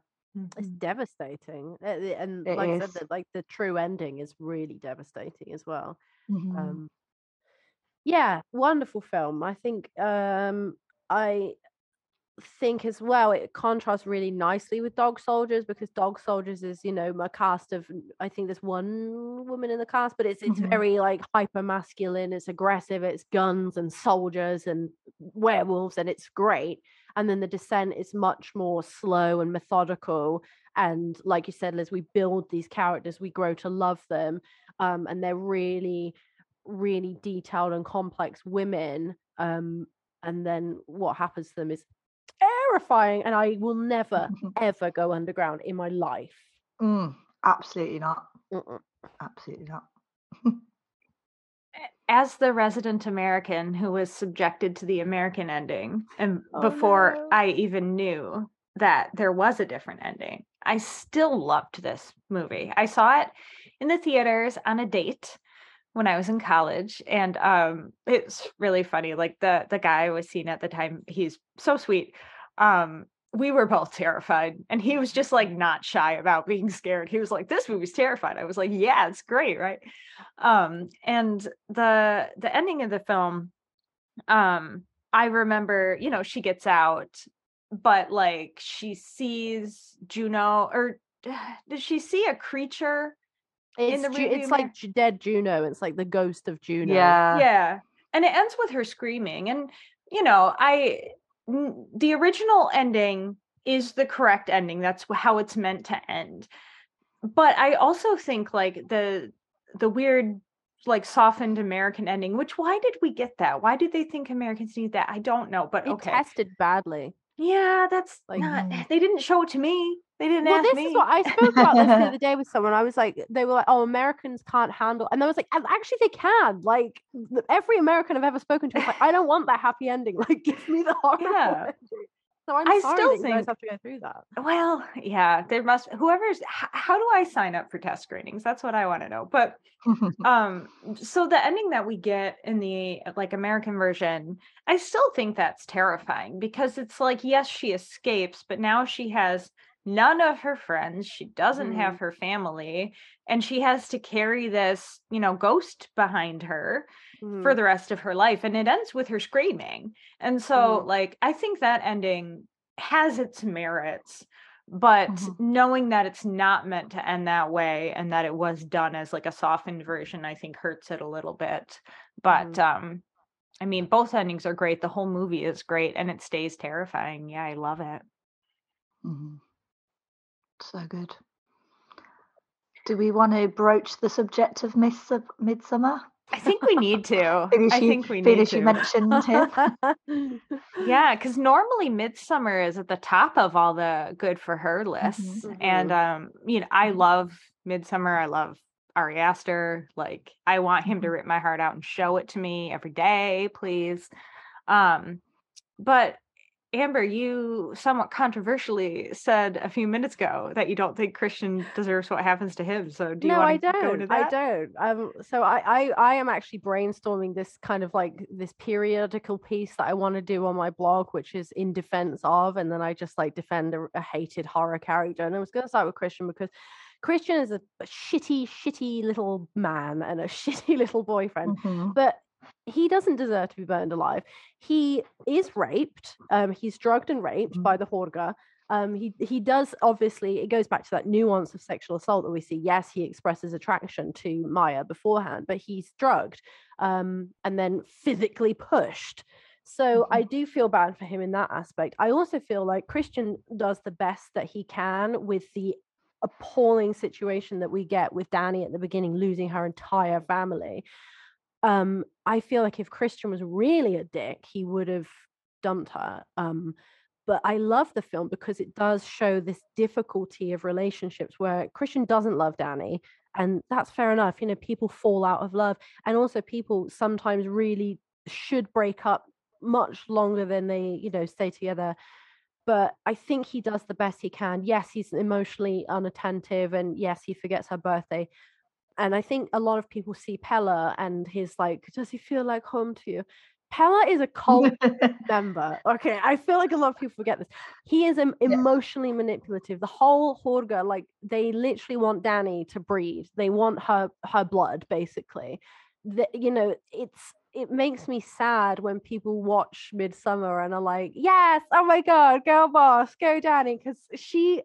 It's devastating, Uh, and It like I said, the, like the true ending is really devastating as well. Mhm. Um, yeah, wonderful film. I think um, I think as well it contrasts really nicely with dog soldiers because dog soldiers is you know a cast of i think there's one woman in the cast but it's it's Mhm. very like hyper masculine it's aggressive it's guns and soldiers and werewolves and it's great and then the descent is much more slow and methodical and like you said liz we build these characters we grow to love them um, and they're really really detailed and complex women um, and then what happens to them is terrifying and i will never ever go underground in my life Mm, absolutely not. Mm-mm. Absolutely not. as the resident American who was subjected to the American ending, and Oh, before no. I even knew that there was a different ending, I still loved this movie. I saw it in the theaters on a date when I was in college, and um, it's really funny. Like the the guy I was seeing at the time, he's so sweet. Um, we were both terrified, and he was just like not shy about being scared. He was like, "This movie's terrified." I was like, "Yeah, it's great, right?" um and the the ending of the film um i remember you know she gets out but like she sees juno or does she see a creature it's, the Ju- it's like dead juno it's like the ghost of juno. Yeah. yeah and it ends with her screaming and you know i n- the original ending is the correct ending that's how it's meant to end. But i also think like the the weird like softened american ending which why did we get that? Why did they think americans need that? I don't know but it okay. tested badly. Yeah that's Like, not mm. they didn't show it to me they didn't well ask this me. is what i spoke about this the other day with someone. I was like they were like oh americans can't handle and i was like actually they can. Like every american i've ever spoken to is like i don't want that happy ending. Like give me the horrible Yeah. ending. So i'm I sorry still that you guys have to go through that. Well yeah there must whoever's h- how do i sign up for test screenings? That's what i want to know. But um so the ending that we get in the like american version i still think that's terrifying because it's like yes she escapes but now she has none of her friends she doesn't have her family and she has to carry this you know ghost behind her for Mhm. the rest of her life and it ends with her screaming and so Mhm. like i think that ending has its merits but knowing that it's not meant to end that way and that it was done as like a softened version i think hurts it a little bit but um i mean both endings are great the whole movie is great and it stays terrifying yeah i love it Mhm. So good. Do we want to broach the subject of Miss Midsommar? i think we need to Finish i you- think we need to you mentioned him. Yeah, because normally Midsommar is at the top of all the good for her lists, and um, you know, I Mhm. love Midsommar. I love Ari Aster. Like, I want him to Mhm. rip my heart out and show it to me every day, please. Um, but Amber, you somewhat controversially said a few minutes ago that you don't think Christian deserves what happens to him. So, do you no, I want to go into don't. I that? don't. Um, so I, I, I am actually brainstorming this kind of like this periodical piece that I want to do on my blog, which is in defense of, and then I just like defend a, a hated horror character. And I was going to start with Christian because Christian is a, a shitty, shitty little man and a shitty little boyfriend Mhm. but he doesn't deserve to be burned alive. He is raped. Um, he's drugged and raped Mhm. by the Hårga. Um, he he does obviously. It goes back to that nuance of sexual assault that we see. Yes, he expresses attraction to Maja beforehand, but he's drugged, um, and then physically pushed. So I do feel bad for him in that aspect. I also feel like Christian does the best that he can with the appalling situation that we get with Dani at the beginning, losing her entire family um i feel like if christian was really a dick he would have dumped her um but i love the film because it does show this difficulty of relationships where christian doesn't love Dani and that's fair enough you know people fall out of love and also people sometimes really should break up much longer than they you know stay together but I think he does the best he can. Yes, he's emotionally unattentive, and yes, he forgets her birthday. And I think a lot of people see Pelle and he's like, does he feel like home to you? Pelle is a cult member. Okay, I feel like a lot of people forget this. He is em- emotionally manipulative. The whole Hårga, like they literally want Dani to breed. They want her her blood, basically. The, you know, it's it makes me sad when people watch Midsommar and are like, yes, oh my god, girl boss, go Dani," because she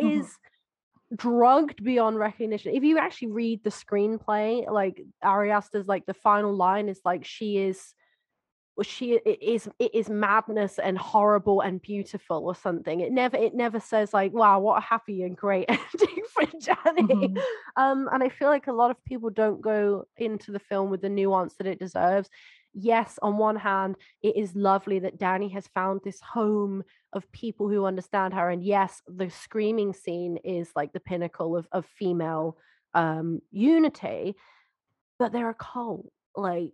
Mhm. is drugged beyond recognition. If you actually read the screenplay, like Ari Aster's like the final line is like she is she it is it is madness and horrible and beautiful or something. It never it never says like, wow, what a happy and great ending for Dani. Mhm. Um, and I feel like a lot of people don't go into the film with the nuance that it deserves. Yes, on one hand, it is lovely that Dani has found this home of people who understand her. And yes, the screaming scene is like the pinnacle of, of female um unity, but they're a cult. Like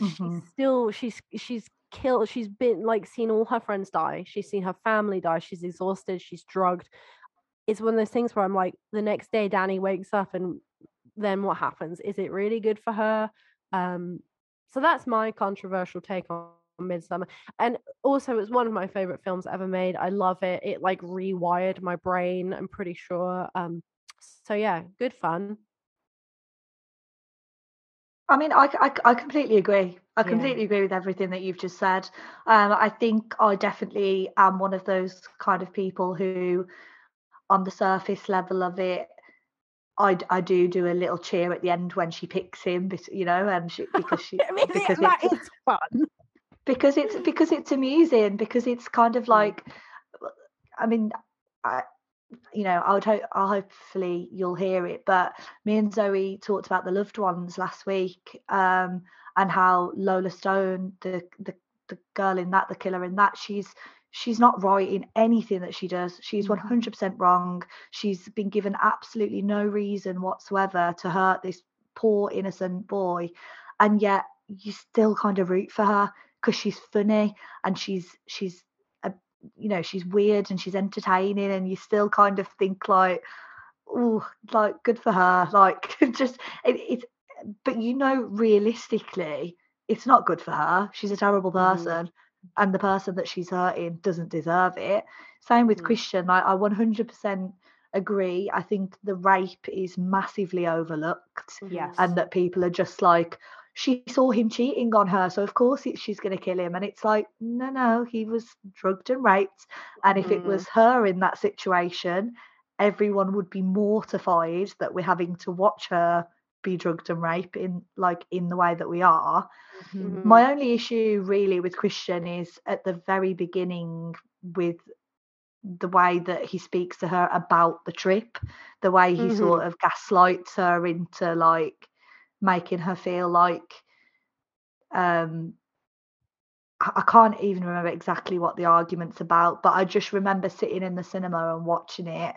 she's Mhm. still she's she's killed she's been like seen all her friends die she's seen her family die she's exhausted she's drugged it's one of those things where i'm like the next day Dani wakes up and then what happens is it really good for her um so that's my controversial take on Midsommar and also it's one of my favorite films ever made i love it it like rewired my brain i'm pretty sure um so yeah good fun I mean, I, I, I completely agree. I Yeah. completely agree with everything that you've just said. Um, I think I definitely am one of those kind of people who, on the surface level of it, I, I do do a little cheer at the end when she picks him, you know, and she, because she I mean, because that it's is fun because it's because it's amusing because it's kind of like, I mean, I, you know, I would hope, I hopefully you'll hear it. But me and Zoe talked about the loved ones last week, um, and how Lola Stone, the the the girl in that, the killer in that, she's she's not right in anything that she does. She's one hundred percent wrong. She's been given absolutely no reason whatsoever to hurt this poor innocent boy, and yet you still kind of root for her because she's funny and she's she's a, you know she's weird and she's entertaining and you still kind of think like oh like good for her like just it, it's but you know realistically it's not good for her she's a terrible Mhm. person and the person that she's hurting doesn't deserve it same with Mhm. christian I, I 100% agree i think the rape is massively overlooked Yes. and that people are just like she saw him cheating on her so of course it, she's going to kill him and it's like no no he was drugged and raped and if it Mhm. was her in that situation everyone would be mortified that we're having to watch her be drugged and raped in like in the way that we are Mhm. my only issue really with christian is at the very beginning with the way that he speaks to her about the trip the way he Mhm. sort of gaslights her into like making her feel like um I can't even remember exactly what the argument's about, but I just remember sitting in the cinema and watching it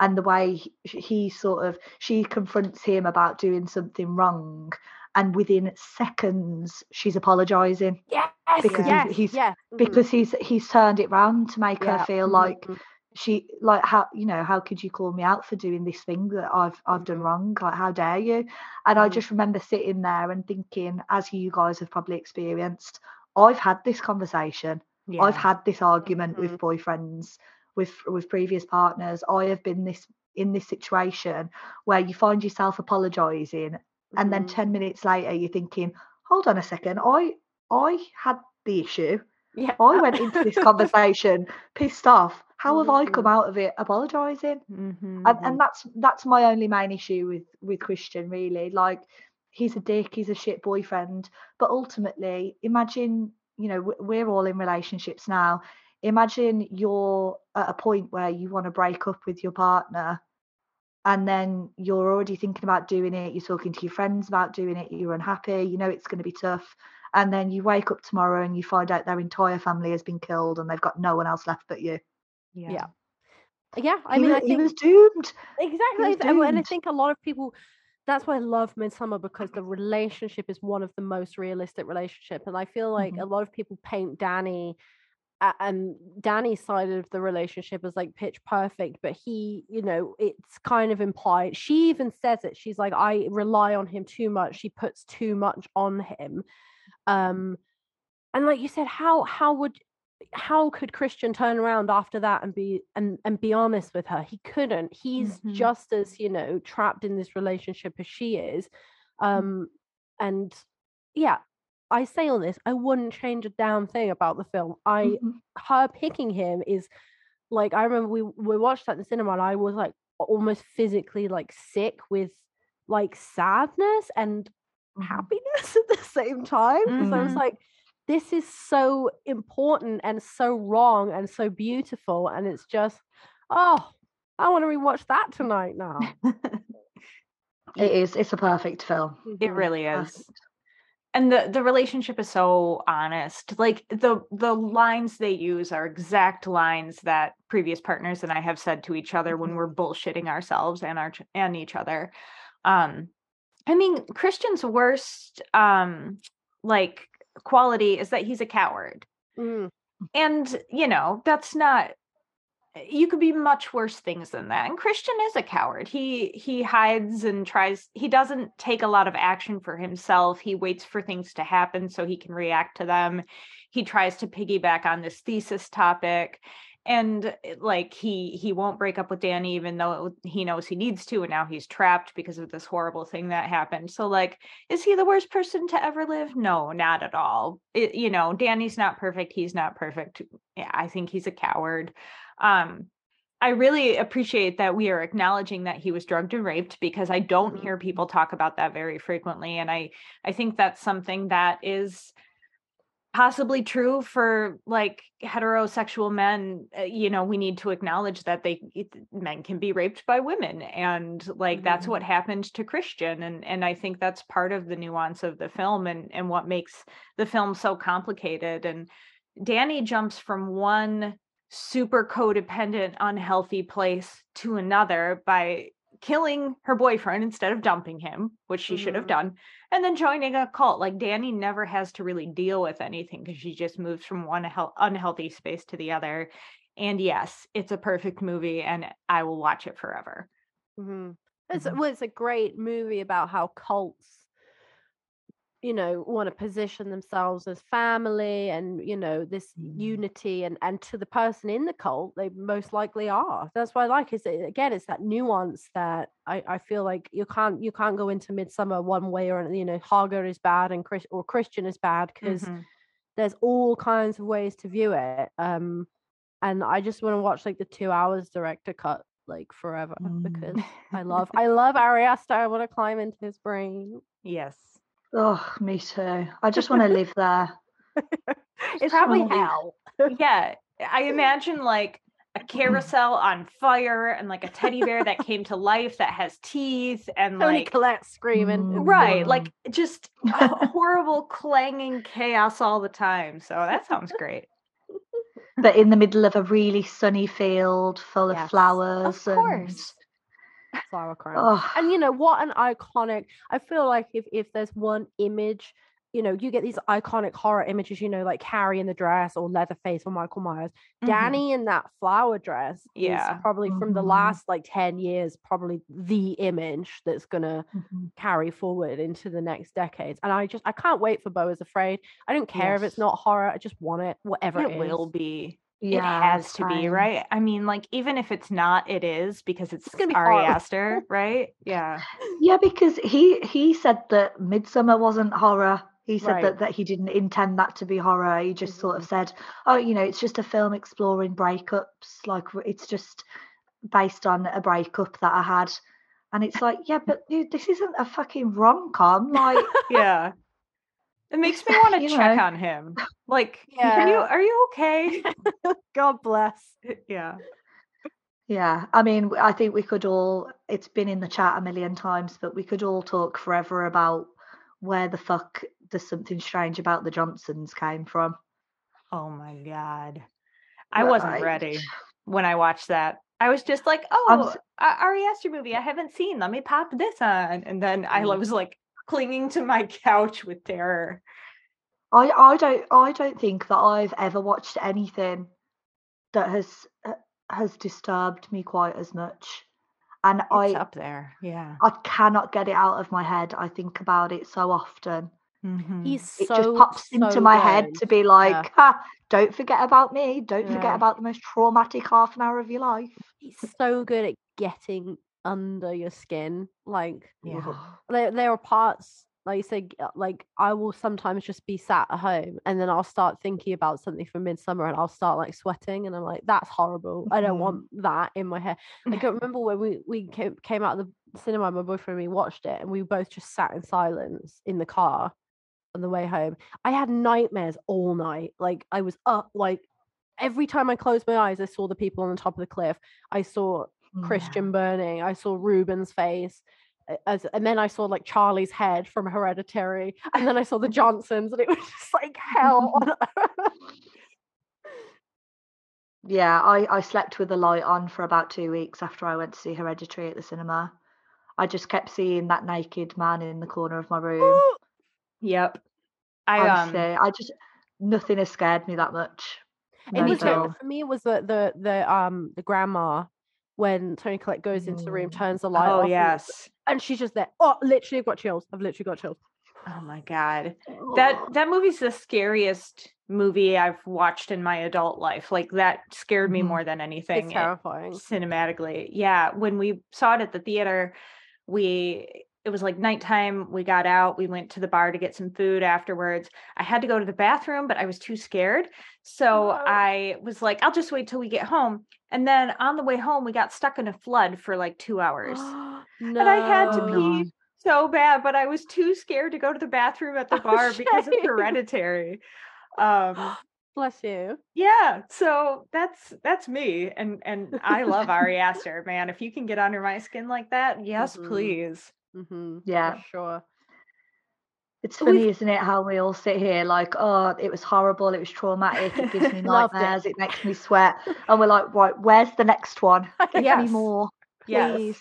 and the way he, he sort of she confronts him about doing something wrong and within seconds she's apologizing Yes, because he's- yes, he's- yes. mhm, because he's he's turned it round to make yeah, her feel mhm, like mhm. She like how you know how could you call me out for doing this thing that I've I've done Mhm. wrong like how dare you and I Mhm. just remember sitting there and thinking as you guys have probably experienced I've had this conversation yeah. I've had this argument Mhm. with boyfriends with with previous partners I have been this in this situation where you find yourself apologizing and then Mhm. 10 minutes later you're thinking hold on a second I I had the issue yeah. I went into this conversation pissed off. How have I come out of it apologising? Mhm. And, Mm-hmm. and that's that's my only main issue with with Christian. Really, like he's a dick, he's a shit boyfriend. But ultimately, imagine you know we're all in relationships now. Imagine you're at a point where you want to break up with your partner. And then you're already thinking about doing it. You're talking to your friends about doing it. You're unhappy. You know it's going to be tough and then you wake up tomorrow and you find out their entire family has been killed and they've got no one else left but you. Yeah. yeah. yeah, I he, mean, wa- I he was doomed. exactly, was th- and I think a lot of people. That's why I love Midsommar because the relationship is one of the most realistic relationship, and I feel like Mhm. a lot of people paint Dani and Dani's side of the relationship as like pitch perfect, but he, you know, it's kind of implied. She even says it. She's like, I rely on him too much. She puts too much on him. Um, and like you said, how how would how could Christian turn around after that and be and and be honest with her? He couldn't. He's Mhm. just as you know trapped in this relationship as she is. Um, and yeah, I say all this, I wouldn't change a damn thing about the film. I Mhm. her picking him is like I remember we we watched that in the cinema and I was like almost physically like sick with like sadness and Mhm. happiness at the same time because I was Mhm. like this is so important and so wrong and so beautiful and it's just oh I want to rewatch that tonight now. It is. It's a perfect film. It Mhm. really is. Perfect. And the the relationship is so honest. Like the the lines they use are exact lines that previous partners and I have said to each other when Mhm. we're bullshitting ourselves and our and each other. Um I mean Christian's worst um like quality is that he's a coward. Mm, And you know, that's not you could be much worse things than that. And christian is a coward. He he hides and tries he doesn't take a lot of action for himself. He waits for things to happen so he can react to them. He tries to piggyback on this thesis topic and like he he won't break up with Dani even though he knows he needs to and now he's trapped because of this horrible thing that happened. So like is he the worst person to ever live? No not at all. It, you know Dani's not perfect he's not perfect. Yeah i think he's a coward. Um i really appreciate that we are acknowledging that he was drugged and raped because i don't hear people talk about that very frequently and i i think that's something that is possibly true for like heterosexual men uh, you know we need to acknowledge that they men can be raped by women and like that's Mhm. what happened to christian and and i think that's part of the nuance of the film and and what makes the film so complicated and Dani jumps from one super codependent unhealthy place to another by killing her boyfriend instead of dumping him which she should have Mhm. done and then joining a cult like Dani never has to really deal with anything because she just moves from one hel- unhealthy space to the other and yes it's a perfect movie and i will watch it forever mhm. It's Mhm. well, it's a great movie about how cults, you know, want to position themselves as family and you know this Mm. unity, and and to the person in the cult, they most likely are. That's what I like. Is it, again, it's that nuance that I I feel like you can't you can't go into Midsommar one way or another, you know Hårga is bad and Chris or Christian is bad because Mhm. there's all kinds of ways to view it. Um, and I just want to watch like the two hours director cut like forever Mm. because I love I love Ari Aster. I want to climb into his brain. yes Oh, me too. I just want to live there. It's probably hell. yeah i imagine like a carousel on fire and like a teddy bear that came to life that has teeth and Toni like Collette screaming. Mm. right like just horrible clanging chaos all the time so that sounds great But in the middle of a really sunny field full Yes, of flowers. of course And, Flower crown. oh, And you know what an iconic I feel like if if there's one image, you know, you get these iconic horror images, you know, like Carrie in the dress or Leatherface or Michael Myers. Mhm. Dani in that flower dress Yeah. is probably from the Mhm. last like 10 years, probably the image that's gonna mhm. carry forward into the next decades. And I just I can't wait for Beau is Afraid. I don't care if it's not horror, I just want it, whatever it it will be yeah, it has to be right i mean like even if it's not it is because it's, gonna be ari aster right yeah Yeah, because he he said that Midsommar wasn't horror. He said Right. that, that he didn't intend that to be horror. He just sort of mm-hmm. said, "Oh, you know, it's just a film exploring breakups. Like it's just based on a breakup that I had." And it's like, yeah, but dude, this isn't a fucking rom com. Like, yeah it makes me want to check know. on him like are you are you okay God bless. yeah yeah, I mean, I think we could all. It's been in the chat a million times, but we could all talk forever about where the fuck there's something strange about the Johnsons came from. oh my god i wasn't Right. ready when i watched that i was just like I'm oh s- a- ari aster movie i haven't seen let me pop this on and then i Mm. was like clinging to my couch with terror I I don't I don't think that I've ever watched anything that has uh, has disturbed me quite as much, and it's I up there yeah I cannot get it out of my head. I think about it so often. Mhm. He's It so just pops into so my head to be like, ha, don't forget about me. Don't Yeah. forget about the most traumatic half an hour of your life. He's so good at getting under your skin. Like Yeah. there there are parts like you said, uh, like I will sometimes just be sat at home and then I'll start thinking about something from Midsommar and I'll start like sweating and I'm like, that's horrible. I don't Mhm. want that in my head. I can remember when we we came, came out of the cinema, my boyfriend and me watched it and we both just sat in silence in the car on the way home. I had nightmares all night. Like I was up like every time I closed my eyes, I saw the people on the top of the cliff. I saw Yeah. Christian burning. I saw Ruben's face. As, and then I saw like Charlie's head from Hereditary, and then I saw the Johnsons, and it was just like hell on earth. Yeah, I, I slept with the light on for about two weeks after I went to see Hereditary at the cinema. I just kept seeing that naked man in the corner of my room. Yep. I um I just nothing has scared me that much. Me No. For me, it was the the the um the grandma when Toni Collette goes into the room, Mm. turns the light oh off, yes. and she's just there. Oh, literally, I've got chills. I've literally got chills. Oh my god. That that movie's the scariest movie I've watched in my adult life. Like that scared me Mhm. more than anything. It's it- terrifying. cinematically. Yeah, when we saw it at the theater, we it was like nighttime. We got out, we went to the bar to get some food afterwards. I had to go to the bathroom, but I was too scared. So. I was like, I'll just wait till we get home. And then on the way home, we got stuck in a flood for like two hours. no. And I had to pee so bad, but I was too scared to go to the bathroom at the Oh, bar because of hereditary. Um Bless you. yeah, so that's that's me, and and I love Ari Aster, man. If you can get under my skin like that, yes, Mhm. please. Hmm Yeah. sure. It's We've- funny, isn't it, how we all sit here like, oh, it was horrible, it was traumatic, it gives me Loved it. nightmares, it. makes me sweat. And we're like, right, where's the next one? Give Yes. me more, Yes. please.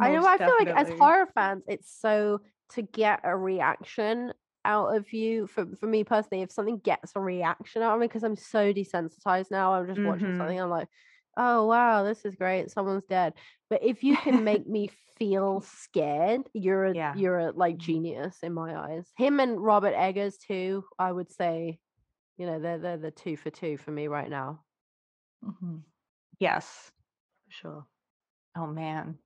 I know. I feel like as horror fans, it's so to get a reaction out of you. For for me personally, if something gets a reaction out of me, because I'm so desensitized now, I'm just watching Mhm. something. I'm like, oh wow, this is great. Someone's dead. But if you can make me feel scared, you're a Yeah. you're a like genius in my eyes. Him and Robert Eggers too. I would say, you know, they're they're the two for two for me right now. Mhm, Yes. for sure. Oh man,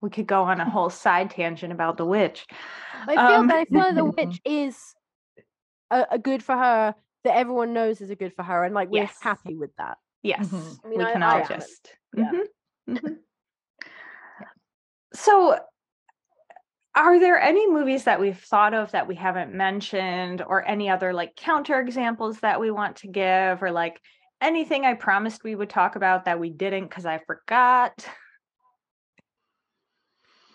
we could go on a whole side tangent about the witch. I feel Um, that I feel the witch is a, a good for her that everyone knows is a good for her, and like we're Yes. happy with that. Yes, Mhm. I mean, we I- can all just. Yeah. Mhm, mhm. So, are there any movies that we've thought of that we haven't mentioned, or any other like counter examples that we want to give, or like anything I promised we would talk about that we didn't because I forgot?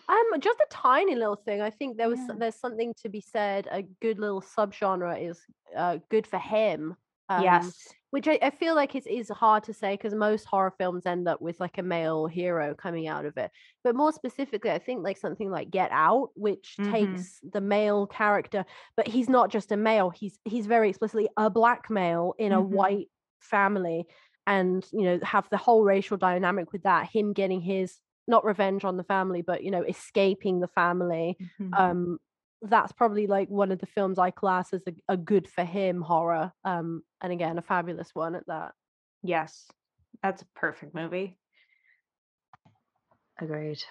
Um, just a tiny little thing. I think there was Yeah. there's something to be said. A good little subgenre is uh, good for him. Um, yes. Which I, I feel like it is hard to say because most horror films end up with like a male hero coming out of it. But more specifically, I think like something like Get Out, which Mhm. takes the male character, but he's not just a male. He's he's very explicitly a black male in a Mhm. white family, and you know have the whole racial dynamic with that. Him getting his not revenge on the family, but you know escaping the family Mhm. um that's probably like one of the films i class as a, a good for him horror um and again a fabulous one at that yes, that's a perfect movie. Agreed.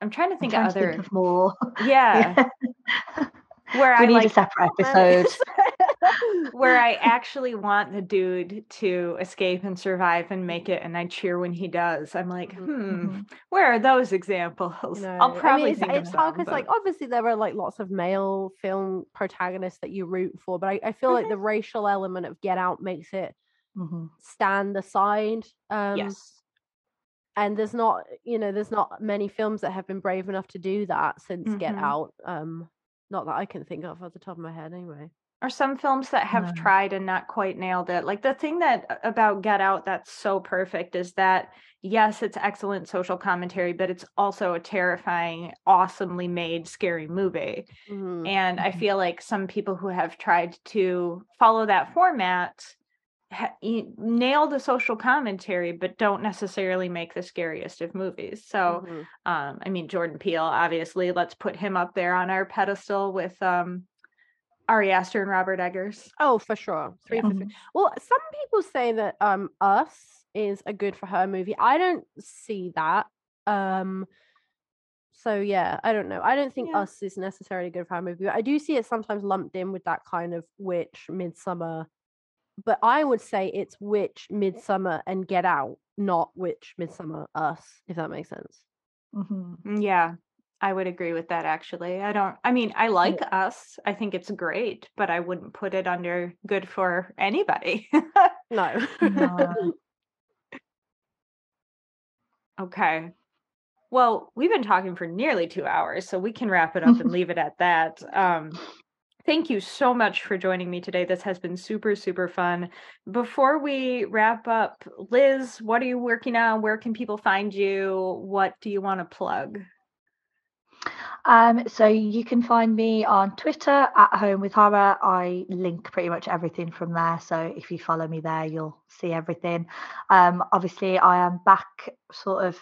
I'm trying to I'm think trying of to other. think of more. yeah, where we I need like a separate episode. Where I actually want the dude to escape and survive and make it, and I cheer when he does. I'm like, Mhm, hmm, Mhm. where are those examples? Know, I'll probably I mean, it's, think it's hard because like obviously there are like lots of male film protagonists that you root for but i, I feel like the racial element of get out makes it Mhm. stand aside um yes, and there's not you know there's not many films that have been brave enough to do that since get Mhm. out um not that i can think of off the top of my head anyway or some films that have tried and not quite nailed it. Like the thing that about Get Out that's so perfect is that yes, it's excellent social commentary, but it's also a terrifying, awesomely made, scary movie. Mhm. And I Mhm. feel like some people who have tried to follow that format ha- nail the social commentary, but don't necessarily make the scariest of movies. So, Mhm. um, I mean, Jordan Peele, obviously, let's put him up there on our pedestal with um, Ari Aster and Robert Eggers. oh for sure three Yeah. for three. Well, some people say that um Us is a good for her movie. I don't see that. Um so yeah, I don't know. I don't think Yeah. Us is necessarily a good horror movie. But I do see it sometimes lumped in with that kind of witch, Midsommar. But I would say it's witch, Midsommar, and Get Out, not witch, Midsommar, Us. If that makes sense. Mhm. Mm, Yeah, I would agree with that actually. I don't, I mean, I like us. I think it's great, but I wouldn't put it under good for anybody. No. No. okay. Well, we've been talking for nearly two hours, so we can wrap it up and leave it at that. Um, thank you so much for joining me today. This has been super, super fun. Before we wrap up, Liz, what are you working on? Where can people find you? What do you want to plug? Um, so you can find me on Twitter at Home with Horror. I link pretty much everything from there. So if you follow me there, you'll see everything. Um, obviously, I am back sort of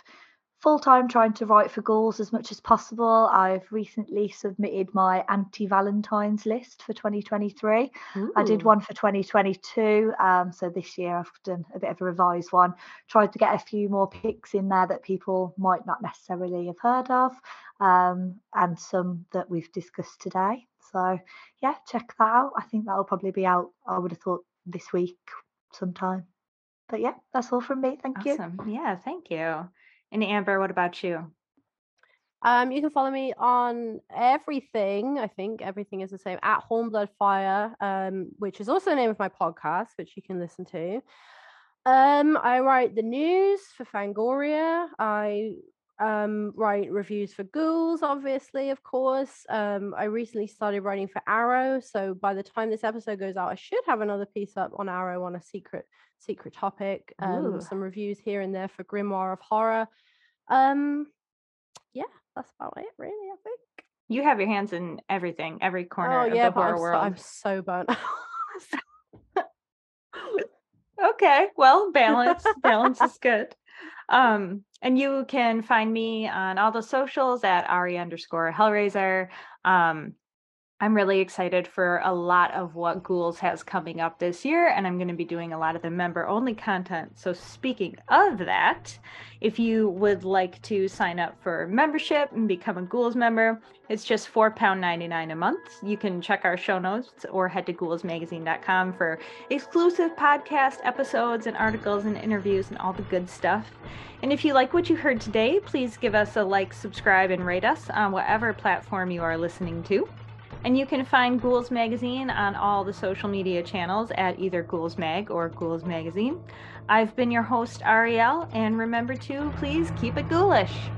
full time trying to write for Ghouls as much as possible. I've recently submitted my anti Valentine's list for 2023. I did one for 2022. Um, so this year I've done a bit of a revised one. Tried to get a few more picks in there that people might not necessarily have heard of, um, and some that we've discussed today. So yeah, check that out. I think that'll probably be out. I would have thought this week sometime. But yeah, that's all from me. Thank you. Yeah, thank you. And Amber, what about you? Um, you can follow me on everything. I think everything is the same at Hornblood Fire, um, which is also the name of my podcast, which you can listen to. Um, I write the news for Fangoria. I um write reviews for Ghouls, obviously, of course. Um, I recently started writing for Arrow, so by the time this episode goes out, I should have another piece up on Arrow on a secret secret topic. Um, some reviews here and there for Grimoire of Horror. Um, yeah, that's about it, really. I think. You have your hands in everything, every corner Oh of yeah, the horror I'm so, world. I'm so burnt. Okay, well, balance. balance is good. Um, and you can find me on all the socials at Ari underscore Hellraiser. Um, I'm really excited for a lot of what Ghouls has coming up this year, and I'm going to be doing a lot of the member only content. So, speaking of that, if you would like to sign up for membership and become a Ghouls member, it's just £4.99 a month. You can check our show notes or head to ghoulsmagazine.com for exclusive podcast episodes and articles and interviews and all the good stuff. And if you like what you heard today, please give us a like, subscribe, and rate us on whatever platform you are listening to. And you can find Ghouls Magazine on all the social media channels at either Ghouls Mag or Ghouls Magazine. I've been your host, Ariel, and remember to please keep it ghoulish.